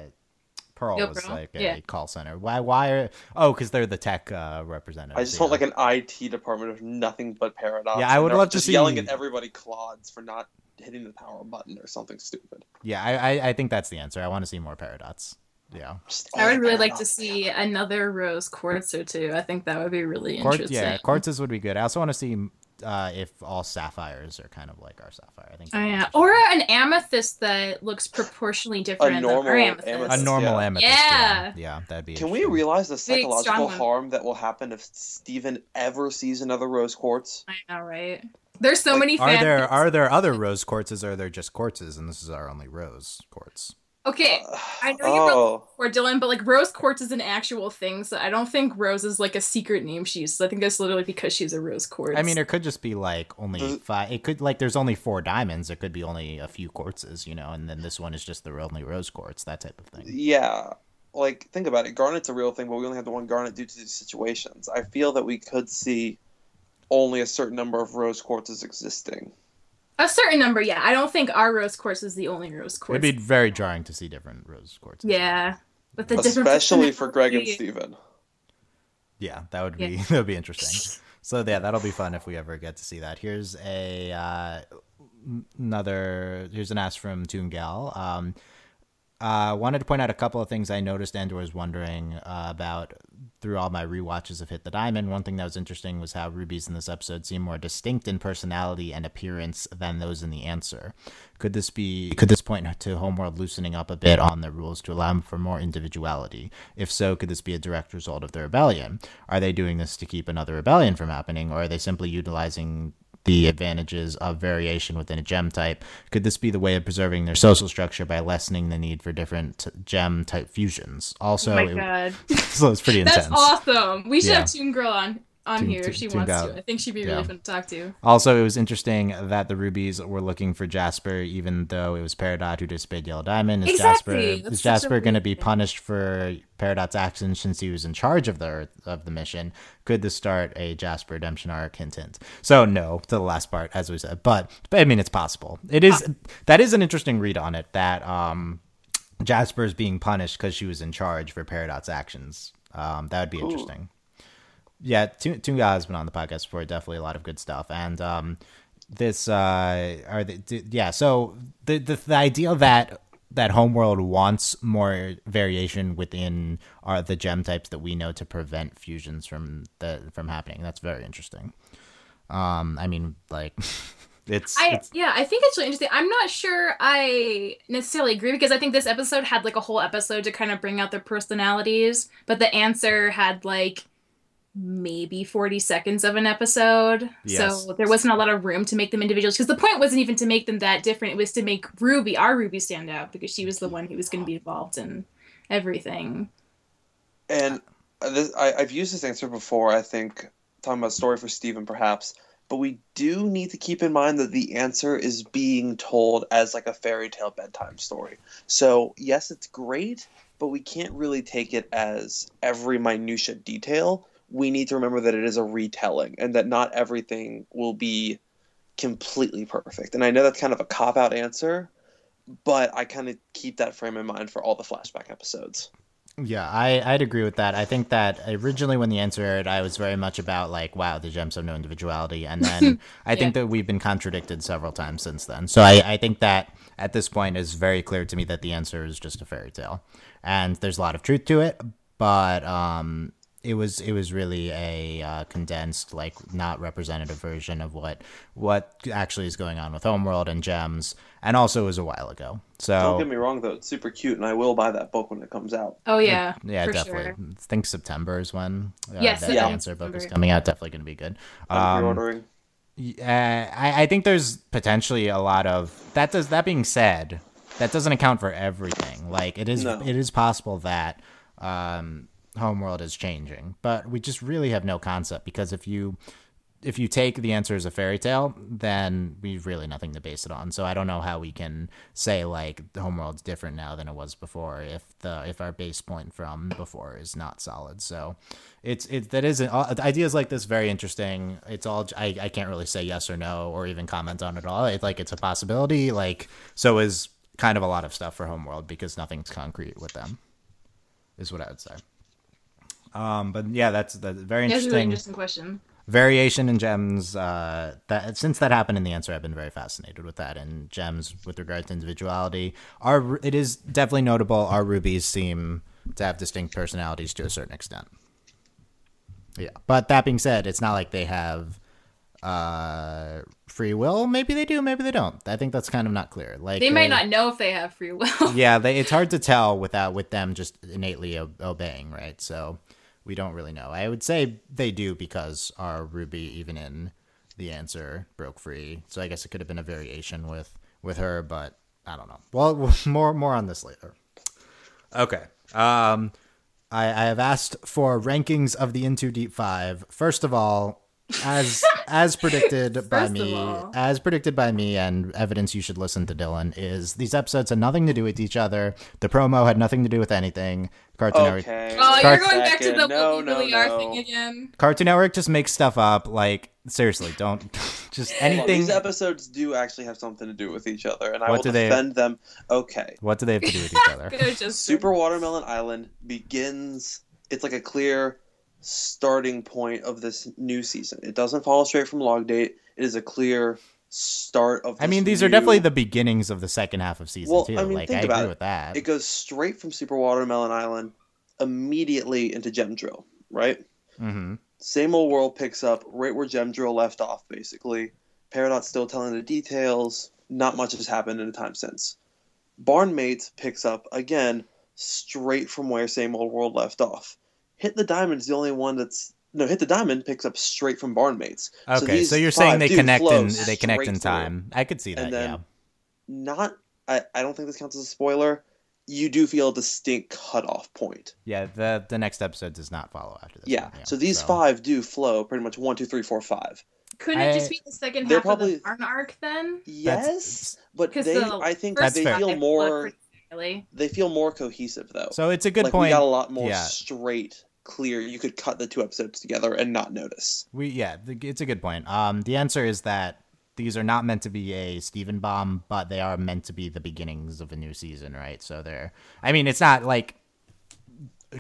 pearl Yellow was pearl? like a Yeah. call center. Why? Why are? Oh, because they're the tech uh, representatives. I just want like an IT department of nothing but Peridots. Yeah, I would they're love to see- yelling at everybody clods for not hitting the power button or something stupid. Yeah, I, I I think that's the answer. I want to see more Peridots. Yeah, I would really like to see another rose quartz or two. I think that would be really Quartz. interesting. Yeah, quartzes would be good. I also want to see uh, if all sapphires are kind of like our sapphire. I think. Oh yeah, or an amethyst that looks proportionally different than normal our amethyst. amethyst. a normal Yeah. amethyst. Yeah. yeah, that'd be. Can we realize the psychological one. harm that will happen if Steven ever sees another rose quartz? I know, right? There's so Like, many. Are fan there are there other rose quartzes? Or are there just quartzes, and this is our only rose quartz? Okay, Uh, I know you wrote oh, or Dylan, but like rose quartz is an actual thing, so I don't think rose is like a secret name she uses. I think that's literally because she's a rose quartz. I mean, it could just be like only five. It could like there's only four diamonds. There could be only a few quartzes, you know, and then this one is just the only rose quartz, that type of thing. yeah. Like, think about it. Garnet's a real thing, but we only have the one garnet due to these situations. I feel that we could see only a certain number of rose quartzes existing. A certain number, yeah. I don't think our rose quartz is the only rose quartz. It'd be very jarring to see different rose quartzes. yeah, but the different Especially for Greg and personality- Steven. yeah, that would be Yeah. that would be interesting. So yeah, that'll be fun if we ever get to see that. Here's a uh, another. Here's an ask from Toon Gal. Um, uh, wanted to point out a couple of things I noticed and was wondering uh, about through all my rewatches of Hit the Diamond. One thing that was interesting was how rubies in this episode seem more distinct in personality and appearance than those in the answer. Could this be? Could this point to Homeworld loosening up a bit on the rules to allow for more individuality? If so, could this be a direct result of the rebellion? Are they doing this to keep another rebellion from happening, or are they simply utilizing the advantages of variation within a gem type. Could this be the way of preserving their social structure by lessening the need for different gem type fusions? Also, Oh my it- god, so it's pretty intense. that's awesome. We should Yeah. have Toon Girl on. On Tune- here if she wants out. to. I think she'd be Yeah. really fun to talk to. Also, it was interesting that the Rubies were looking for Jasper, even though it was Peridot who disobeyed Yellow Diamond. Is Exactly. Jasper That's is Jasper going to be punished for Peridot's actions since he was in charge of the Earth, of the mission? Could this start a Jasper redemption arc? Hint, hint. So no to the last part, as we said, but, but I mean, it's possible. It is that is an interesting read on it that um, Jasper is being punished because she was in charge for Peridot's actions. Um, that would be interesting yeah, Two Tunga has been on the podcast before. Definitely a lot of good stuff, and um, this uh, are the d- yeah. So the, the the idea that that Homeworld wants more variation within our the gem types that we know to prevent fusions from the from happening. That's very interesting. Um, I mean, like it's, I it's yeah, I think it's really interesting. I'm not sure I necessarily agree because I think this episode had like a whole episode to kind of bring out their personalities, but the answer had like maybe 40 seconds of an episode. Yes. So there wasn't a lot of room to make them individuals because the point wasn't even to make them that different. It was to make Ruby, our Ruby stand out because she was the one who was going to be involved in everything. And this, I, I've used this answer before, I think, talking about story for Steven perhaps, but we do need to keep in mind that the answer is being told as like a fairy tale bedtime story. So, yes, it's great, but we can't really take it as every minutia detail. We need to remember that it is a retelling and that not everything will be completely perfect. And I know that's kind of a cop out answer, but I kind of keep that frame in mind for all the flashback episodes. Yeah, I, I'd agree with that. I think that originally when the answer aired, I was very much about like, wow, the gems have no individuality. And then I think that we've been contradicted several times since then. So I, I think that at this point is very clear to me that the answer is just a fairy tale. And there's a lot of truth to it, but um it was it was really a uh, condensed, like not representative version of what what actually is going on with Homeworld and Gems, and also it was a while ago. So Don't get me wrong, though; it's super cute, and I will buy that book when it comes out. Oh yeah. yeah, for definitely. Sure. I think September is when uh, Yes, that yeah. answer book is coming out. Definitely going to be good. I'm Um, pre-ordering. uh, I, I think there's potentially a lot of that. Does that being said, that doesn't account for everything. Like it is, No. it is possible that um, Homeworld is changing, but we just really have no concept because if you if you take the answer as a fairy tale, then we've really nothing to base it on. So I don't know how we can say like the homeworld's different now than it was before if the if our base point from before is not solid. So it's it that isn't uh, ideas like this very interesting. It's all I I can't really say yes or no or even comment on it all. It's like it's a possibility. Like so is kind of a lot of stuff for homeworld because nothing's concrete with them. Is what I would say. Um, but yeah, that's that's very Yeah, a really interesting interesting question. variation in gems uh that since that happened in the answer i've been very fascinated with that and gems with regard to individuality. Our it is definitely notable our rubies seem to have distinct personalities to a certain extent. Yeah but that being said it's not like they have uh free will. Maybe they do maybe they don't. I think that's kind of not clear. Like They might not know if they have free will. yeah they, it's hard to tell without with them just innately obeying right? So we don't really know i would say they do because our ruby even in the answer broke free so i guess it could have been a variation with with her but i don't know well more more on this later okay um i i have asked for rankings of the In Too Deep five first of all as as predicted by me all. as predicted by me and evidence you should listen to Dylan is these episodes had nothing to do with each other. The promo had nothing to do with anything. Cartoon Network Oh, Start you're going back to the no, what no, really no. are thing again. Cartoon Network just makes stuff up. Like seriously, don't just Well, anything. these episodes do actually have something to do with each other, and I What will do they- defend them. Okay. what do they have to do with each other? Just Super Watermelon Island begins. It's like a clear starting point of this new season. It doesn't follow straight from log date. It is a clear start of. I mean, these are definitely the beginnings of the second half of season Well, two. I mean, like think I about agree it. with that. It goes straight from Super Watermelon Island immediately into Gem Drill, right? hmm Same old world picks up right where Gem Drill left off, basically. Peridot's still telling the details. Not much has happened in the time since. Barnmates picks up again straight from where Same Old World left off. Hit the Diamond's the only one that's no. Hit the Diamond picks up straight from Barnmates. Okay, so, these you're saying they do connect flow in they connect straight in through. time. I could see that. And then yeah. Not. I, I don't think this counts as a spoiler. you do feel a distinct cutoff point. Yeah, the the next episode does not follow after this. Yeah. one, So these five do flow pretty much one, two, three, four, five. Couldn't it I- just be the second They're half probably- of the barn arc then? Yes, but they the I think first they fair. feel more flow pretty similarly. they feel more cohesive though. So it's a good like we got a lot more Yeah. straight, clear. You could cut the two episodes together and not notice. We yeah, it's a good point. Um, the answer is that these are not meant to be a Steven bomb, but they are meant to be the beginnings of a new season, right? So they're. I mean, it's not like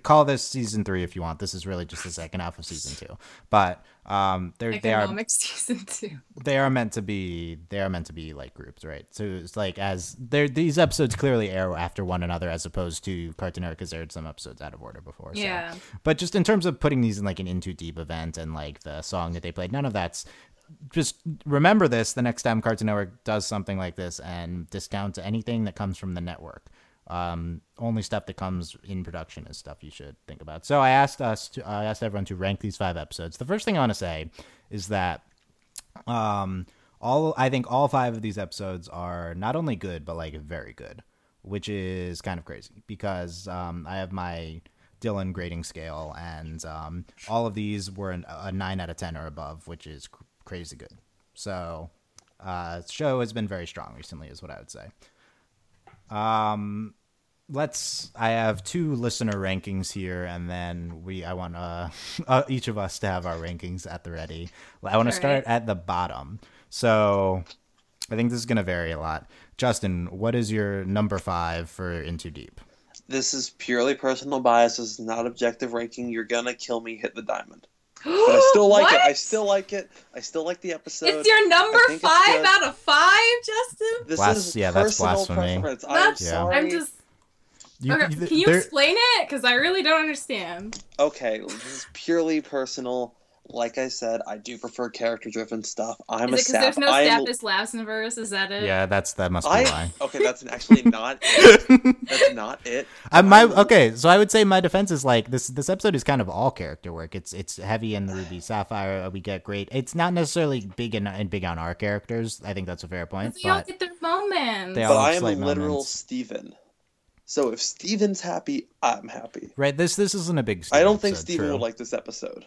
call this season three if you want. This is really just the second half of season two, but um, they're they are season two. they are meant to be they are meant to be like groups, right? So it's like as they're these episodes clearly air after one another, as opposed to Cartoon Network has aired some episodes out of order before. so. Yeah. But just in terms of putting these in like an In Too Deep event and like the song that they played, none of that's just remember this the next time Cartoon Network does something like this and discount anything that comes from the network. Um, only stuff that comes in production is stuff you should think about. So I asked us to, I asked everyone to rank these five episodes. The first thing I want to say is that um, all I think all five of these episodes are not only good but like very good, which is kind of crazy because um, I have my Dylan grading scale and um, all of these were an, a nine out of ten or above, which is cr- crazy good. So uh, show has been very strong recently, is what I would say. Um, let's. I have two listener rankings here, and then we. I want uh, uh, each of us to have our rankings at the ready. I want to start right. at the bottom. So I think this is going to vary a lot. Justin, what is your number five for In Too Deep? This is purely personal bias. This is not objective ranking. You're gonna kill me. Hit the diamond. But I still like it. I still like it. I still like the episode. It's your number it's five good. out of five, Justin. This Blas- is yeah, that's personal blasphemy. preference. I'm Yeah. sorry. I'm just. You, okay, th- can you explain it? Because I really don't understand. Okay, this is purely personal. Like I said, I do prefer character-driven stuff. I'm Is a it because sap. there's no I am. Staffus Labsniverse? Is that it? Yeah, that's that must be I why. okay. That's actually not. it. That's not it. Uh, my I'm- okay, so I would say my defense is like this. This episode is kind of all character work. It's it's heavy in the Ruby Sapphire. We get great. It's not necessarily big and, and big on our characters. I think that's a fair point. They all But get their moments. They all- But I am a literal moments. Steven. So if Steven's happy, I'm happy. right, this this isn't a big. I don't think episode, Steven true. would like this episode.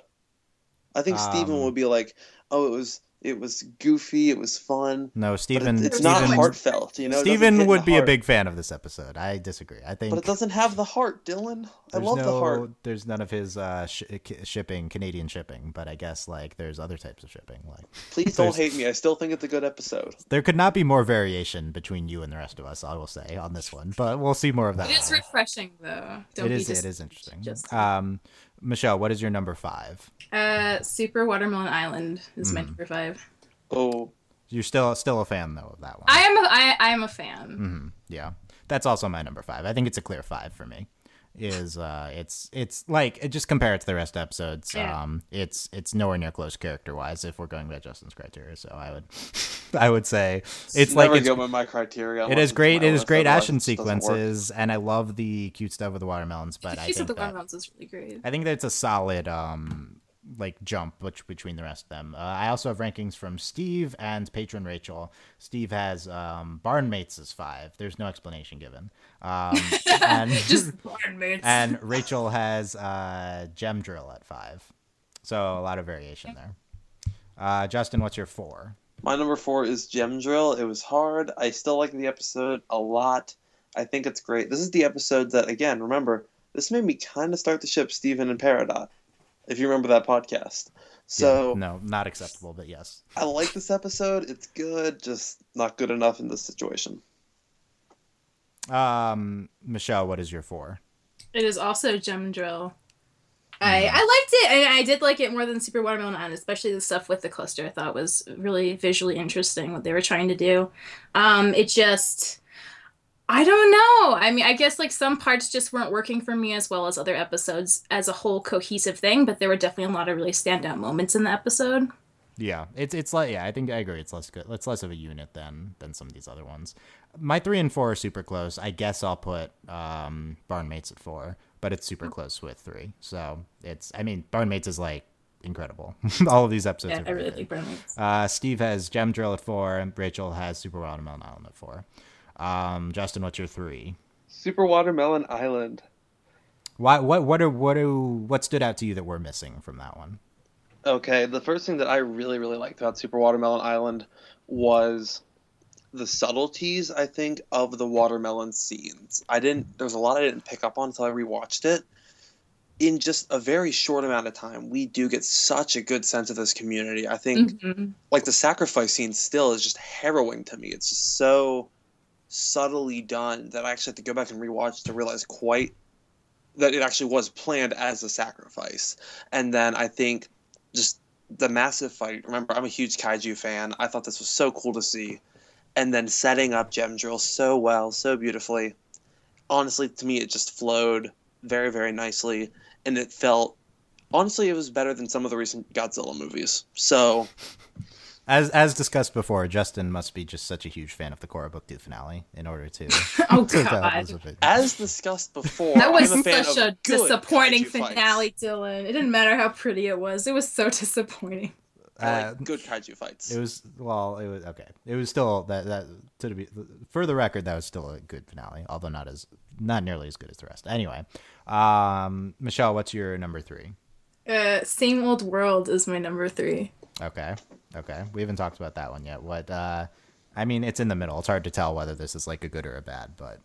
I think Steven Um, would be like, "Oh, it was it was goofy, it was fun, No, but Steven. it- it's There's not so Steven, much- heartfelt." You know, It Steven would the be a big fan of this episode. I disagree. I think but it doesn't have the heart, Dylan. I love no, the heart. There's none of his uh, sh- shipping, Canadian shipping, but I guess like there's other types of shipping. Like Please don't hate me. I still think it's a good episode. there could not be more variation between you and the rest of us. I will say on this one, but we'll see more of that. It is refreshing though. Don't It be is. just, it is interesting. just- Um, Michelle, what is your number five? Uh, Super Watermelon Island is my Mhm. number five. Oh, You're still still a fan though of that one. I am a, I, I am a fan. hmm Yeah, that's also my number five. I think it's a clear five for me. Is uh, it's it's like it just compare it to the rest of episodes. Yeah. Um, it's it's nowhere near close character wise if we're going by Justin's criteria. So I would I would say it's like it's, go my criteria. it unless is it's great. It is great otherwise action it just doesn't work. sequences, and I love the cute stuff with the watermelons. But the I think the that, Watermelons is really great. I think that's a solid um like jump which, between the rest of them. Uh, I also have rankings from Steve and patron Rachel. Steve has um, Barnmates as five. There's no explanation given. Um, and Just barn mates. and Rachel has uh, Gem Drill at five. So a lot of variation there. Uh, Justin, what's your four? My number four is Gem Drill. It was hard. I still like the episode a lot. I think it's great. This is the episode that, again, remember, this made me kind of start to ship Steven and Peridot, if you remember that podcast. So Yeah, no, not acceptable, but yes. I like this episode. It's good, just not good enough in this situation. Um, Michelle, what is your four? It is also Gem Drill. I, I liked it, and I did like it more than Super Watermelon Island, especially the stuff with the cluster. I thought was really visually interesting what they were trying to do. Um, it just, I don't know. I mean, I guess like some parts just weren't working for me as well as other episodes as a whole cohesive thing, but there were definitely a lot of really standout moments in the episode. Yeah, it's it's like yeah, I think I agree. It's less good. It's less of a unit than than some of these other ones. My three and four are super close. I guess I'll put um, Barnmates at four, but it's super close with three. So it's I mean Barnmates is like incredible. All of these episodes. Yeah, are I really good. like Burn Uh, Steve has Gem Drill at four, and Rachel has Super Watermelon Island at four. Um, Justin, what's your three? Super Watermelon Island. Why? What? What are? What do? What stood out to you that we're missing from that one? Okay, the first thing that I really, really liked about Super Watermelon Island was the subtleties, I think, of the watermelon scenes. I didn't, there was a lot I didn't pick up on until I rewatched it. In just a very short amount of time, we do get such a good sense of this community. I think, Mhm. like, the sacrifice scene still is just harrowing to me. It's just so subtly done that I actually have to go back and rewatch to realize quite that it actually was planned as a sacrifice. And then I think just the massive fight. Remember, I'm a huge kaiju fan. I thought this was so cool to see. And then setting up Gem Drill so well, so beautifully. Honestly, to me, it just flowed very, very nicely. And it felt, honestly, it was better than some of the recent Godzilla movies. So, As as discussed before, Justin must be just such a huge fan of the Korra book two finale in order to. Oh to god. as discussed before, That was I'm a such of a good disappointing kaiju fights. finale, Dylan. It didn't matter how pretty it was. It was so disappointing. Uh, like good kaiju fights. It was well. It was okay. It was still that that to be for the record that was still a good finale, although not as not nearly as good as the rest. Anyway, um, Michelle, what's your number three? Uh, Same Old World is my number three. Okay, okay. We haven't talked about that one yet. What? uh I mean, it's in the middle. It's hard to tell whether this is like a good or a bad, but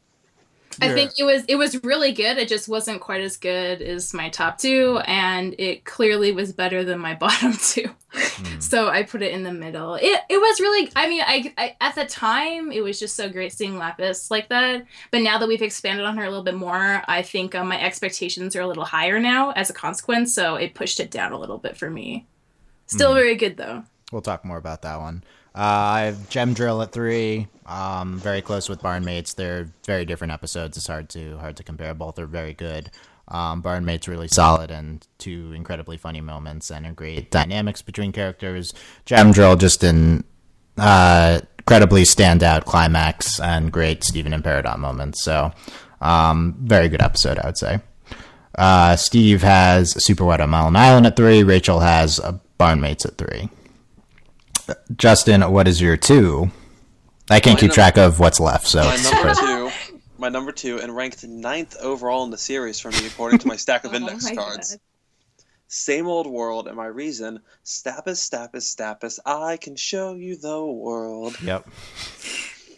I you're- think it was it was really good. It just wasn't quite as good as my top two, and it clearly was better than my bottom two. Hmm. So I put it in the middle. It it was really. I mean, I, I at the time it was just so great seeing Lapis like that. But now that we've expanded on her a little bit more, I think um, my expectations are a little higher now as a consequence. So it pushed it down a little bit for me. Still Hmm. very good though. We'll talk more about that one. Uh, I have Gem Drill at three. Um, very close with Barnmates. They're very different episodes. It's hard to hard to compare. Both are very good. Um, Barnmates really solid and two incredibly funny moments and a great dynamics between characters. Gem Drill just an uh, incredibly standout climax and great Steven and Peridot moments. So um, very good episode, I would say. Uh, Steve has Super Wet on Island Island at three. Rachel has Barnmates at three. Justin, what is your two? I can't My keep num- track of what's left, so my number two, my number two, and ranked ninth overall in the series for me according to my stack of Oh index my cards. God. Same old world, and my reason: Stappus, Stappus, Stappus. I can show you the world. Yep.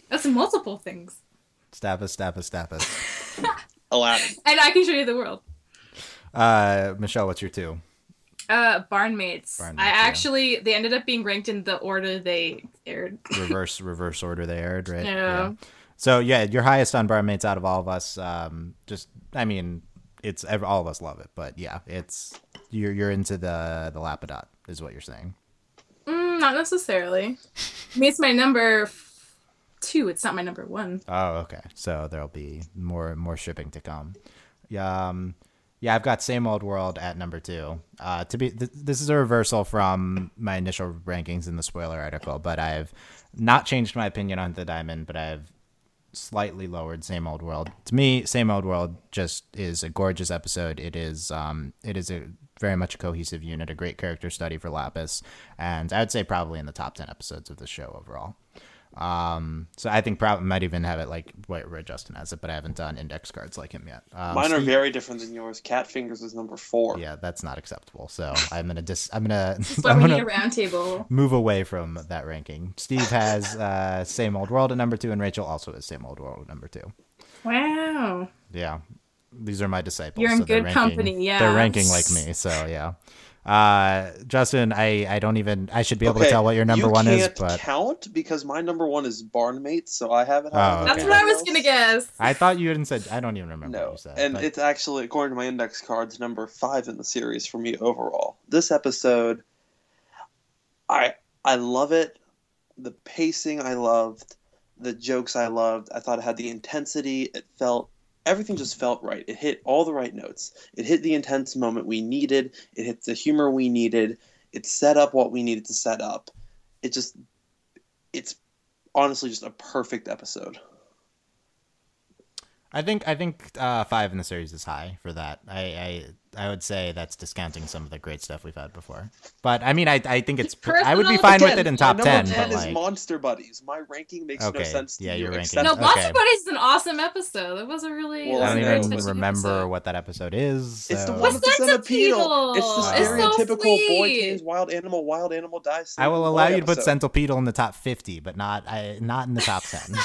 That's multiple things, Stappus, Stappus, Stappus. Aladdin. and I can show you the world. Uh, Michelle, what's your two? Uh, Barnmates. I yeah. actually they ended up being ranked in the order they aired. Reverse, reverse order they aired, right? Yeah. So yeah, you're highest on Barnmates out of all of us. Um, just, I mean, it's all of us love it, but yeah, it's you're you're into the the Lapidot, is what you're saying. Mm, not necessarily. I mean, it's my number f- two. It's not my number one. Oh, okay. So there'll be more more shipping to come. Yeah, um, yeah. I've got same old world at number two. Uh, to be th- this is a reversal from my initial rankings in the spoiler article, but I've not changed my opinion on the diamond, but I've slightly lowered same old world. To me, same old world just is a gorgeous episode. It is um, it is a very much a cohesive unit, a great character study for Lapis, and I would say probably in the top ten episodes of the show overall. Um, so I think probably might even have it like where, where Justin has it, but I haven't done index cards like him yet. Um, Mine are Steve- very different than yours. Cat Fingers is number four. yeah, that's not acceptable. So I'm gonna dis. I'm gonna. But I'm we gonna need a round table. move away from that ranking. Steve has uh, same old world at number two, and Rachel also has same old world at number two. Wow. Yeah, these are my disciples. You're in so good ranking- company, yeah. they're ranking like me. So yeah. Uh, Justin, I I don't even. I should be able to tell what your number you one is, can't but count because my number one is Barnmates, so I have it. Oh, higher than That's what I was gonna guess. I thought you hadn't said. I don't even remember what No, you said. and but- it's actually according to my index cards, number five in the series for me overall. This episode, I I love it. The pacing I loved, the jokes I loved. I thought it had the intensity. It felt everything just felt right. It hit all the right notes. It hit the intense moment we needed. It hit the humor we needed. It set up what we needed to set up. It just, it's honestly just a perfect episode. I think I think uh, five in the series is high for that. I, I I would say that's discounting some of the great stuff we've had before. But I mean, I I think it's Personal- I would be fine with it in my top number ten. 10 but is like, Monster Buddies. My ranking makes no Okay, sense to yeah, you. your ranking- except No, Okay. Monster Buddies is an awesome episode. It was a really. Well, it was I a don't even remember episode. what that episode is. It's the so- one What's with the Centipeetle? centipeetle. It's the It's so stereotypical boy sweet. tames wild animal, wild animal dies. I will allow you to put episode. Centipeetle in the top fifty, but not I not in the top ten.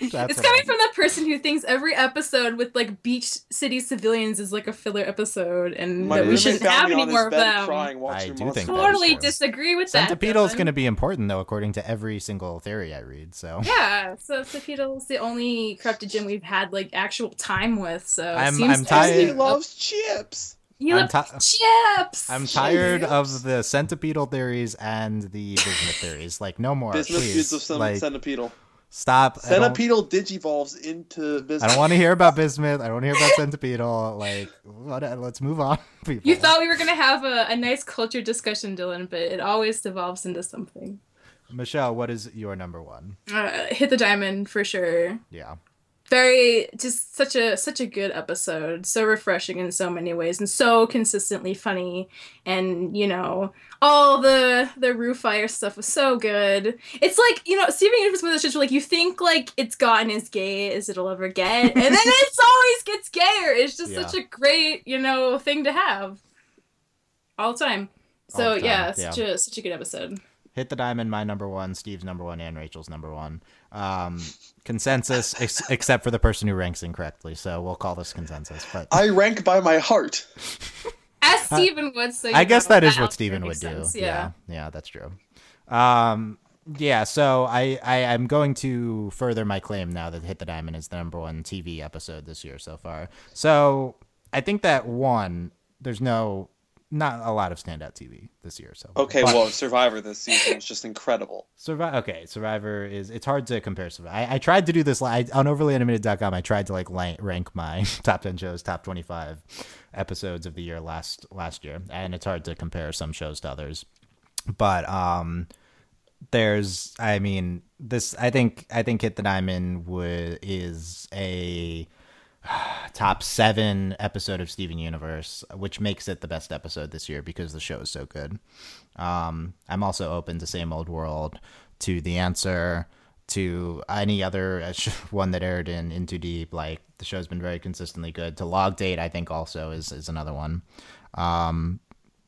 It's coming I- from the person who thinks every episode with like beach city civilians is like a filler episode, and My that we shouldn't have any more of them. crying I do think that Buddies. is Totally true. disagree with that. Centipeetle is going to be important though, according to every single theory I read. So Yeah, so Centipeetle Centipeetle's the only corrupted gem we've had like actual time with. So it I'm- seems I'm to tired- he loves chips. You I'm love ti- chips. I'm tired Chips. of the centipeetle theories and the bismuth theories. Like no more, Business please. of cent- like centipeetle. Stop. I Centipeetle digivolves into Bismuth. I don't want to hear about bismuth. I don't want to hear about centipeetle. Like what, let's move on. People. You thought we were gonna have a, a nice culture discussion, Dylan, but it always devolves into something. Michelle, what is your number one? Uh, hit the diamond for sure. Yeah. Very just such a such a good episode. So refreshing in so many ways and so consistently funny. And you know, all the the Rupphire stuff was so good. It's like, you know, Steven Universe one of those shows where like you think like it's gotten as gay as it'll ever get, and then it's always gets gayer. It's just Yeah. such a great, you know, thing to have. All the time. So the time, yeah, such yeah. a such a good episode. Hit the diamond, my number one, Steve's number one, and Rachel's number one. Um, consensus, ex- except for the person who ranks incorrectly. So we'll call this consensus. But I rank by my heart. As Steven would say. I guess you know, that is what absolutely Steven would makes do. sense, Yeah. yeah, that's true. Um, yeah, so I, I I'm going to further my claim now that Hit the Diamond is the number one TV episode this year so far. So I think that one, there's no not a lot of standout TV this year. So Okay, but well, Survivor this season was just incredible. Survivor. Okay, Survivor is it's hard to compare. Survivor. I, I tried to do this I, on overlyanimated.com. I tried to like rank my top ten shows, top twenty five episodes of the year last last year, and it's hard to compare some shows to others. But um, there's I mean this I think I think Hit the Diamond would is a top seven episode of Steven Universe, which makes it the best episode this year because the show is so good. Um, I'm also open to Same Old World, to The Answer, to any other uh, one that aired in Into Deep. Like the show's been very consistently good. To Log Date, I think also is is another one. Um,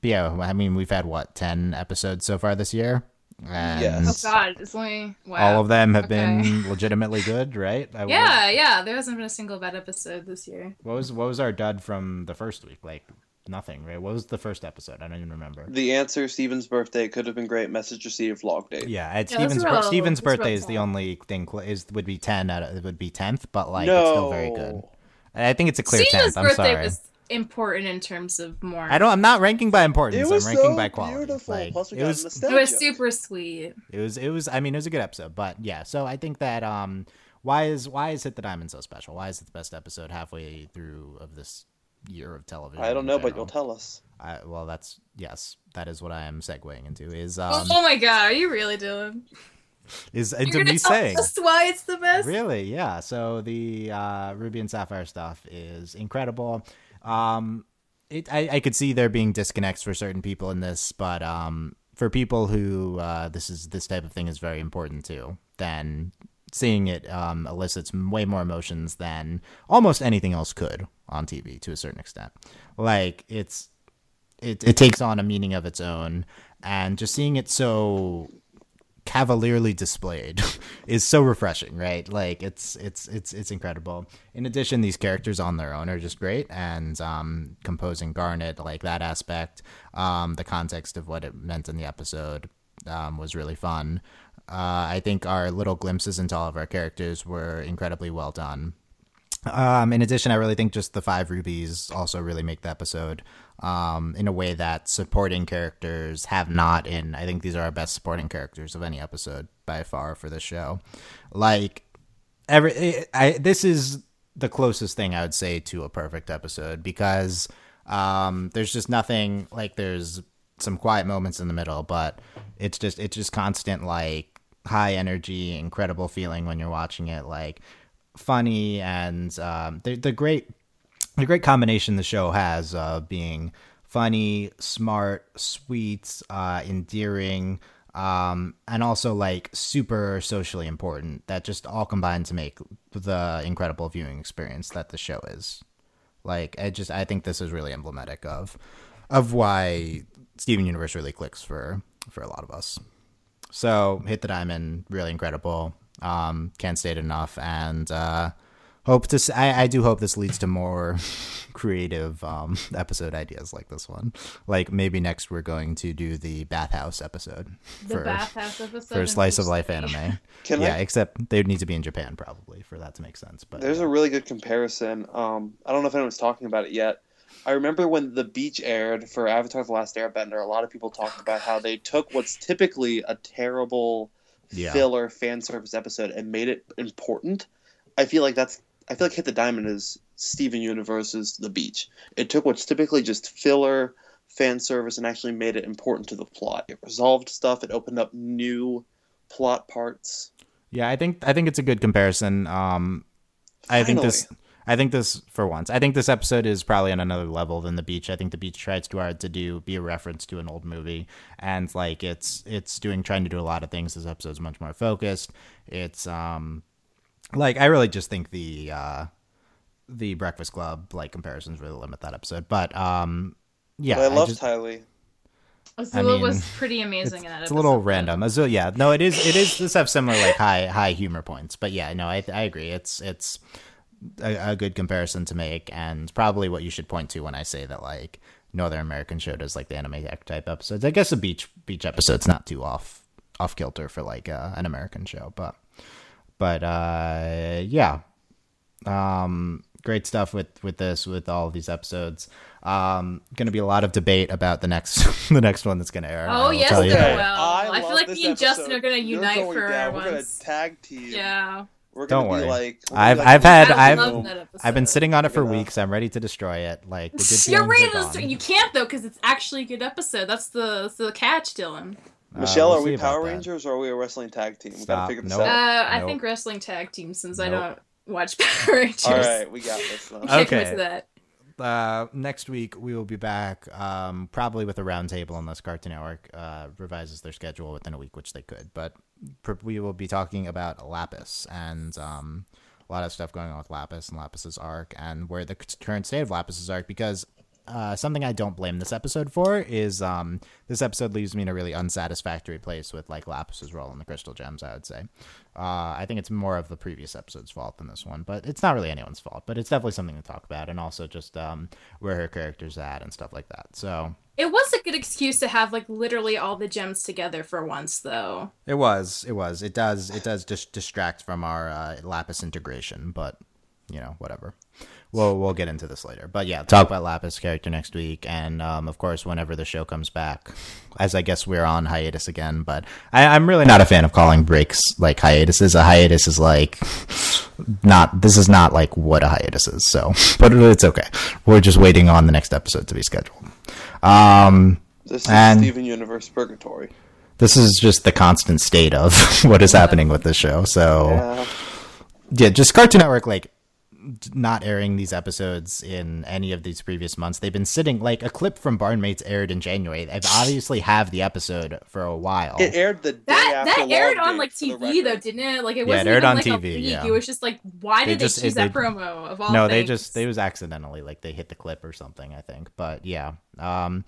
yeah, I mean we've had what ten episodes so far this year, and Yes. Oh God, it's only wow. all of them have Okay. been legitimately good, right? I- Yeah, yeah. There hasn't been a single bad episode this year. What was what was our dud from the first week? Like nothing, right? What was the first episode? I don't even remember. The answer, Steven's birthday, could have been great. Message received, vlog date. Yeah, at Yeah, Steven's those are bir- all- Steven's those are all birthday is the only thing is would be ten out of, it would be tenth, but like no. it's still very good. I think it's a clear Steven's tenth. I'm sorry. was important in terms of more. I don't. I'm not ranking by importance. It was I'm ranking so by quality. beautiful. Like, Plus, we it was. nostalgia. It was super sweet. It was. It was. I mean, it was a good episode. But yeah. So I think that um, why is why is Hit the Diamond so special? Why is it the best episode halfway through of this year of television? I don't in know, but you'll tell us. I, well, that's yes. That is what I am segueing into. Is um oh my God, are you really doing? is You're into gonna me tell saying. us why it's the best. Really? Yeah. So the uh, Ruby and Sapphire stuff is incredible. Um, it, I, I could see there being disconnects for certain people in this, but um, for people who uh, this is this type of thing is very important to, then seeing it um, elicits way more emotions than almost anything else could on TV to a certain extent. Like it's it, it takes on a meaning of its own, and just seeing it so cavalierly displayed is so refreshing right? Like it's it's it's it's incredible. In addition these characters on their own are just great and um composing garnet like that aspect um the context of what it meant in the episode um was really fun. Uh i think our little glimpses into all of our characters were incredibly well done. Um, in addition, I really think just the five rubies also really make the episode um, in a way that supporting characters have not. In I think these are our best supporting characters of any episode by far for this show. Like every, I this is the closest thing I would say to a perfect episode because um, there's just nothing like there's some quiet moments in the middle, but it's just it's just constant like high energy, incredible feeling when you're watching it, like funny and um, the the great a great combination the show has of being funny, smart, sweet, uh, endearing, um, and also like super socially important. That just all combine to make the incredible viewing experience that the show is. Like, I just I think this is really emblematic of of why Steven Universe really clicks for for a lot of us. So, hit the diamond, really incredible. Um, can't state it enough, and uh, hope to. s- I, I do hope this leads to more creative um, episode ideas like this one. Like maybe next we're going to do the bathhouse episode The for bathhouse episode. for slice of life anime. Can yeah, I? except they would need to be in Japan probably for that to make sense. But There's a really good comparison. Um, I don't know if anyone's talking about it yet. I remember when The Beach aired for Avatar: The Last Airbender. A lot of people talked about how they took what's typically a terrible Yeah. filler fan service episode and made it important. I feel like that's. I feel like Hit the Diamond is Steven Universe's The Beach. It took what's typically just filler fan service and actually made it important to the plot. It resolved stuff. It opened up new plot parts. Yeah, I think I think it's a good comparison. Um, I think this. I think this for once. I think this episode is probably on another level than the beach. I think the beach tries too hard to do be a reference to an old movie, and like it's it's doing trying to do a lot of things. This episode's much more focused. It's um, like I really just think the uh, the Breakfast Club like comparisons really limit that episode. But um, yeah, But I love just- Ty Lee. Azula mean, was pretty amazing it's, in that it's episode. a little random. Azul, yeah, no, it is. It is. This have similar like high high humor points, but yeah, no, I I agree. It's it's a, a good comparison to make, and probably what you should point to when I say that like Northern American show does like the anime type episodes. I guess the beach beach episode's not too off off kilter for like uh, an American show, but but uh yeah, um great stuff with with this with all of these episodes um gonna be a lot of debate about the next the next one that's gonna air Oh will yes, tell there will. I, I, feel like this me and Justin are gonna unite going for down. We're gonna once. tag team. Yeah. We're gonna Don't be worry. like. we're I've be like I've had I I've love that episode. I've been sitting on it for Look weeks. I'm ready to destroy it. Like the good You're feelings ready to gone. start. You can't though, because it's actually a good episode. That's the that's the catch, Dylan. Uh, Michelle, we'll are we about Power that. Rangers or are we a wrestling tag team? We Stop. gotta figure this Nope. Uh, out. I Nope. think wrestling tag team since I don't watch Power Rangers. All right, we got this. Though. You can't commit Okay. that. Uh, next week we will be back, um, probably with a roundtable unless Cartoon Network uh, revises their schedule within a week, which they could. But pr- we will be talking about Lapis and um, a lot of stuff going on with Lapis and Lapis's arc and where the current state of Lapis's arc. Because uh, something I don't blame this episode for is um, this episode leaves me in a really unsatisfactory place with like Lapis's role in the Crystal Gems. I would say. Uh, I think it's more of the previous episode's fault than this one, but it's not really anyone's fault. But it's definitely something to talk about, and also just um, where her character's at and stuff like that. So It was a good excuse to have like literally all the gems together for once, though. it was, it was, it does, it does just distract from our uh, Lapis integration, but you know, whatever. We'll we'll get into this later, but yeah, talk about Lapis character next week, and um, of course, whenever the show comes back, as I guess we're on hiatus again. But I, I'm really not a fan of calling breaks like hiatuses. A hiatus is like not. This is not like what a hiatus is. So, but it's okay. We're just waiting on the next episode to be scheduled. Um, This is And- Steven Universe Purgatory. this is just the constant state of what is happening with the show. So Yeah. yeah, just Cartoon Network like not airing these episodes in any of these previous months. They've been sitting like a clip from Barnmates aired in January. They've obviously have the episode for a while. It aired the day That after that aired on like TV though, didn't it? Like it Yeah, it wasn't aired even on like TV, leak. yeah. It was just like, why They did just- they choose they- that promo of all no, they just they was accidentally like they hit the clip or something. I think, but yeah. Um,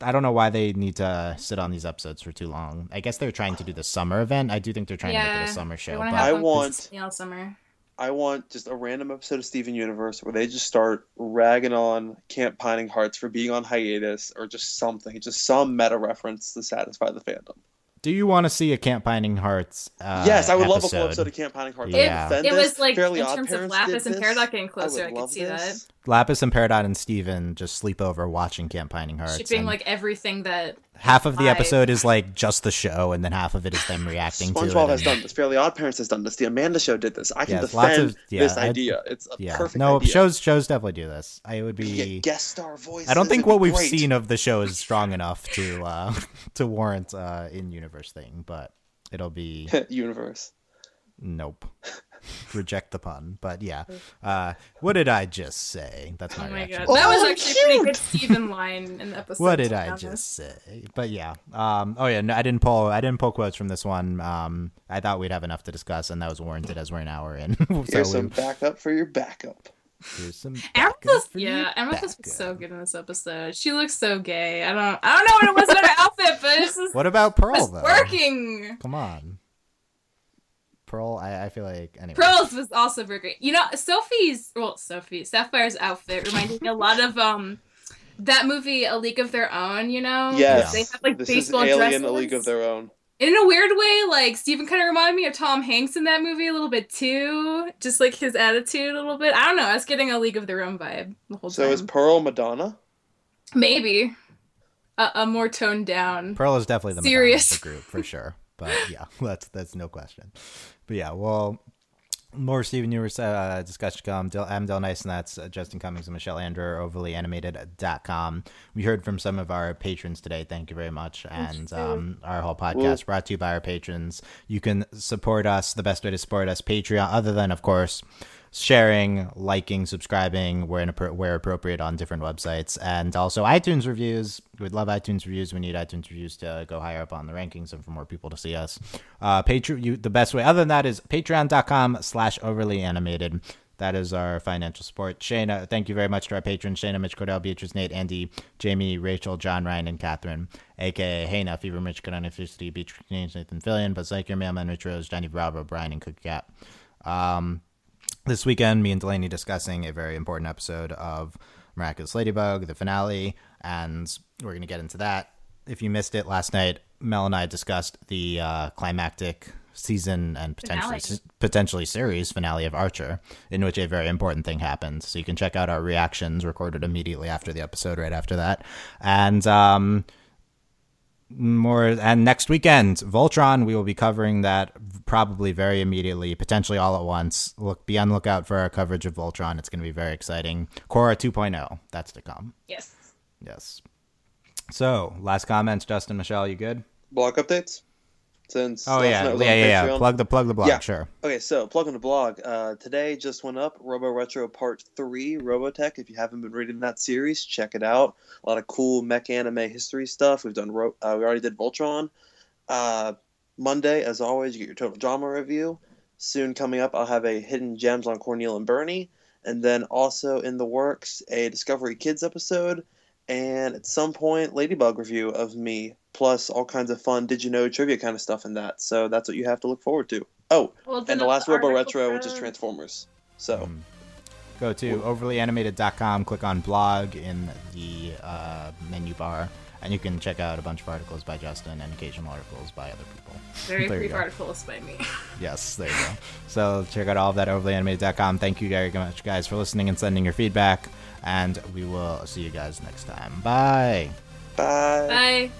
I don't know why they need to sit on these episodes for too long. I guess they're trying to do the summer event. I do think they're trying to make it a summer show, but I one want- consistently all summer. I want just a random episode of Steven Universe where they just start ragging on Camp Pining Hearts for being on hiatus or just something, just some meta reference to satisfy the fandom. do you want to see a Camp Pining Hearts? Uh, yes, I would love a episode? full episode of Camp Pining Hearts. Yeah. I would defend It was like Fairly in terms of Lapis and this. Peridot getting closer, I, would could see this. Lapis and Peridot and Steven just sleep over watching Camp Pining Hearts. that. Shipping and like everything that half of the vibe. episode is like just the show, and then half of it is them reacting to it. SpongeBob has and- done this. Fairly Odd Parents has done this. The Amanda Show did this. I can Yes, lots defend of- yeah, this I- idea. It's a Yeah, perfect no idea. shows shows definitely do this. I would be. get guest star voices. I don't think what we've great. seen of the show is strong enough to uh, to warrant uh, in universe thing, but it'll be universe. Nope. Reject the pun. But yeah. Uh, what did I just say? That's my Oh my reaction. god, that was Oh, actually a pretty good Steven line in the episode. What did I honest. just say? But yeah. Um. Oh yeah. No, I didn't pull. I didn't pull quotes from this one. Um. I thought we'd have enough to discuss, and that was warranted as we're an hour in. so Here's some backup for your backup. here's some. Amethyst, backup yeah, Amethyst was so good in this episode. She looks so gay. I don't, I don't know what it was about her outfit, but it's just What about Pearl it's though? working. Come on. Pearl, I, I feel like anyway. Pearls was also very great. You know, Sophie's well, Sophie Sapphire's outfit reminded me a lot of um that movie A League of Their Own. You know, Yes. they have like this baseball is Alien: dresses. A League of Their Own. in a weird way, like Steven kind of reminded me of Tom Hanks in that movie a little bit too. Just like his attitude a little bit. I don't know. I was getting a League of Their Own vibe the whole So time. So is Pearl Madonna? Maybe a, a more toned down. Pearl is definitely the Madonna Serious. of the group for sure. But yeah, that's that's no question. But yeah, well, more Steven Universe uh, discussion come. Del- I'm Del Nice, and that's uh, Justin Cummings and Michelle Andrew, overlyanimated.com. We heard from some of our patrons today. Thank you very much. And um, our whole podcast brought to you by our patrons. You can support us. The best way to support us, Patreon, other than, of course, sharing, liking, subscribing where, where appropriate on different websites, and also iTunes reviews. We'd love iTunes reviews. We need iTunes reviews to go higher up on the rankings and for more people to see us. Uh, Patreon, you, the best way other than that is patreon.com slash overly animated. That is our financial support. Shayna, thank you very much to our patrons Shayna, Mitch Cordell, Beatrice, Nate, Andy, Jamie, Rachel, John, Ryan, and Catherine, aka Hayna, Fever, Mitch, Cordell, Felicity, Beatrice, Nathan Fillion, Buzz Lightyear, Mailman, Rich Rose, Johnny Bravo, Brian, and Cookie Cat. Um, this weekend, me and Delaney discussing a very important episode of Miraculous Ladybug, the finale, and we're going to get into that. If you missed it last night, Mel and I discussed the uh, climactic season and potentially Finale. potentially series finale of Archer, in which a very important thing happened. So you can check out our reactions recorded immediately after the episode, right after that, and um, more and next weekend voltron we will be covering that probably very immediately potentially all at once. Look be on the lookout for our coverage of voltron. It's going to be very exciting. Korra 2.0 that's to come. Yes. yes. So last comments justin michelle you good? Blog updates? Since oh yeah yeah on yeah, yeah plug the plug the blog Yeah. sure Okay, so plug in the blog. Uh, today just went up Robo Retro Part 3 Robotech. If you haven't been reading that series, check it out. A lot of cool mech anime history stuff. We've done, Ro- uh, we already did Voltron. Uh, Monday, as always, you get your Total Drama review. Soon coming up, I'll have a Hidden Gems on Corneil and Bernie. And then also in the works, a Discovery Kids episode. And at some point, Ladybug review of me, plus all kinds of fun Did You Know trivia kind of stuff in that. So that's what you have to look forward to. Oh, Well, and the last Robo Retro, which is Transformers. So Mm. go to overlyanimated.com click on blog in the uh, menu bar and you can check out a bunch of articles by justin and occasional articles by other people Very There you brief articles by me. Yes, there you go. So check out all of that at overlyanimated.com. Thank you very much, guys, for listening and sending your feedback. And we will see you guys next time. Bye. bye. Bye.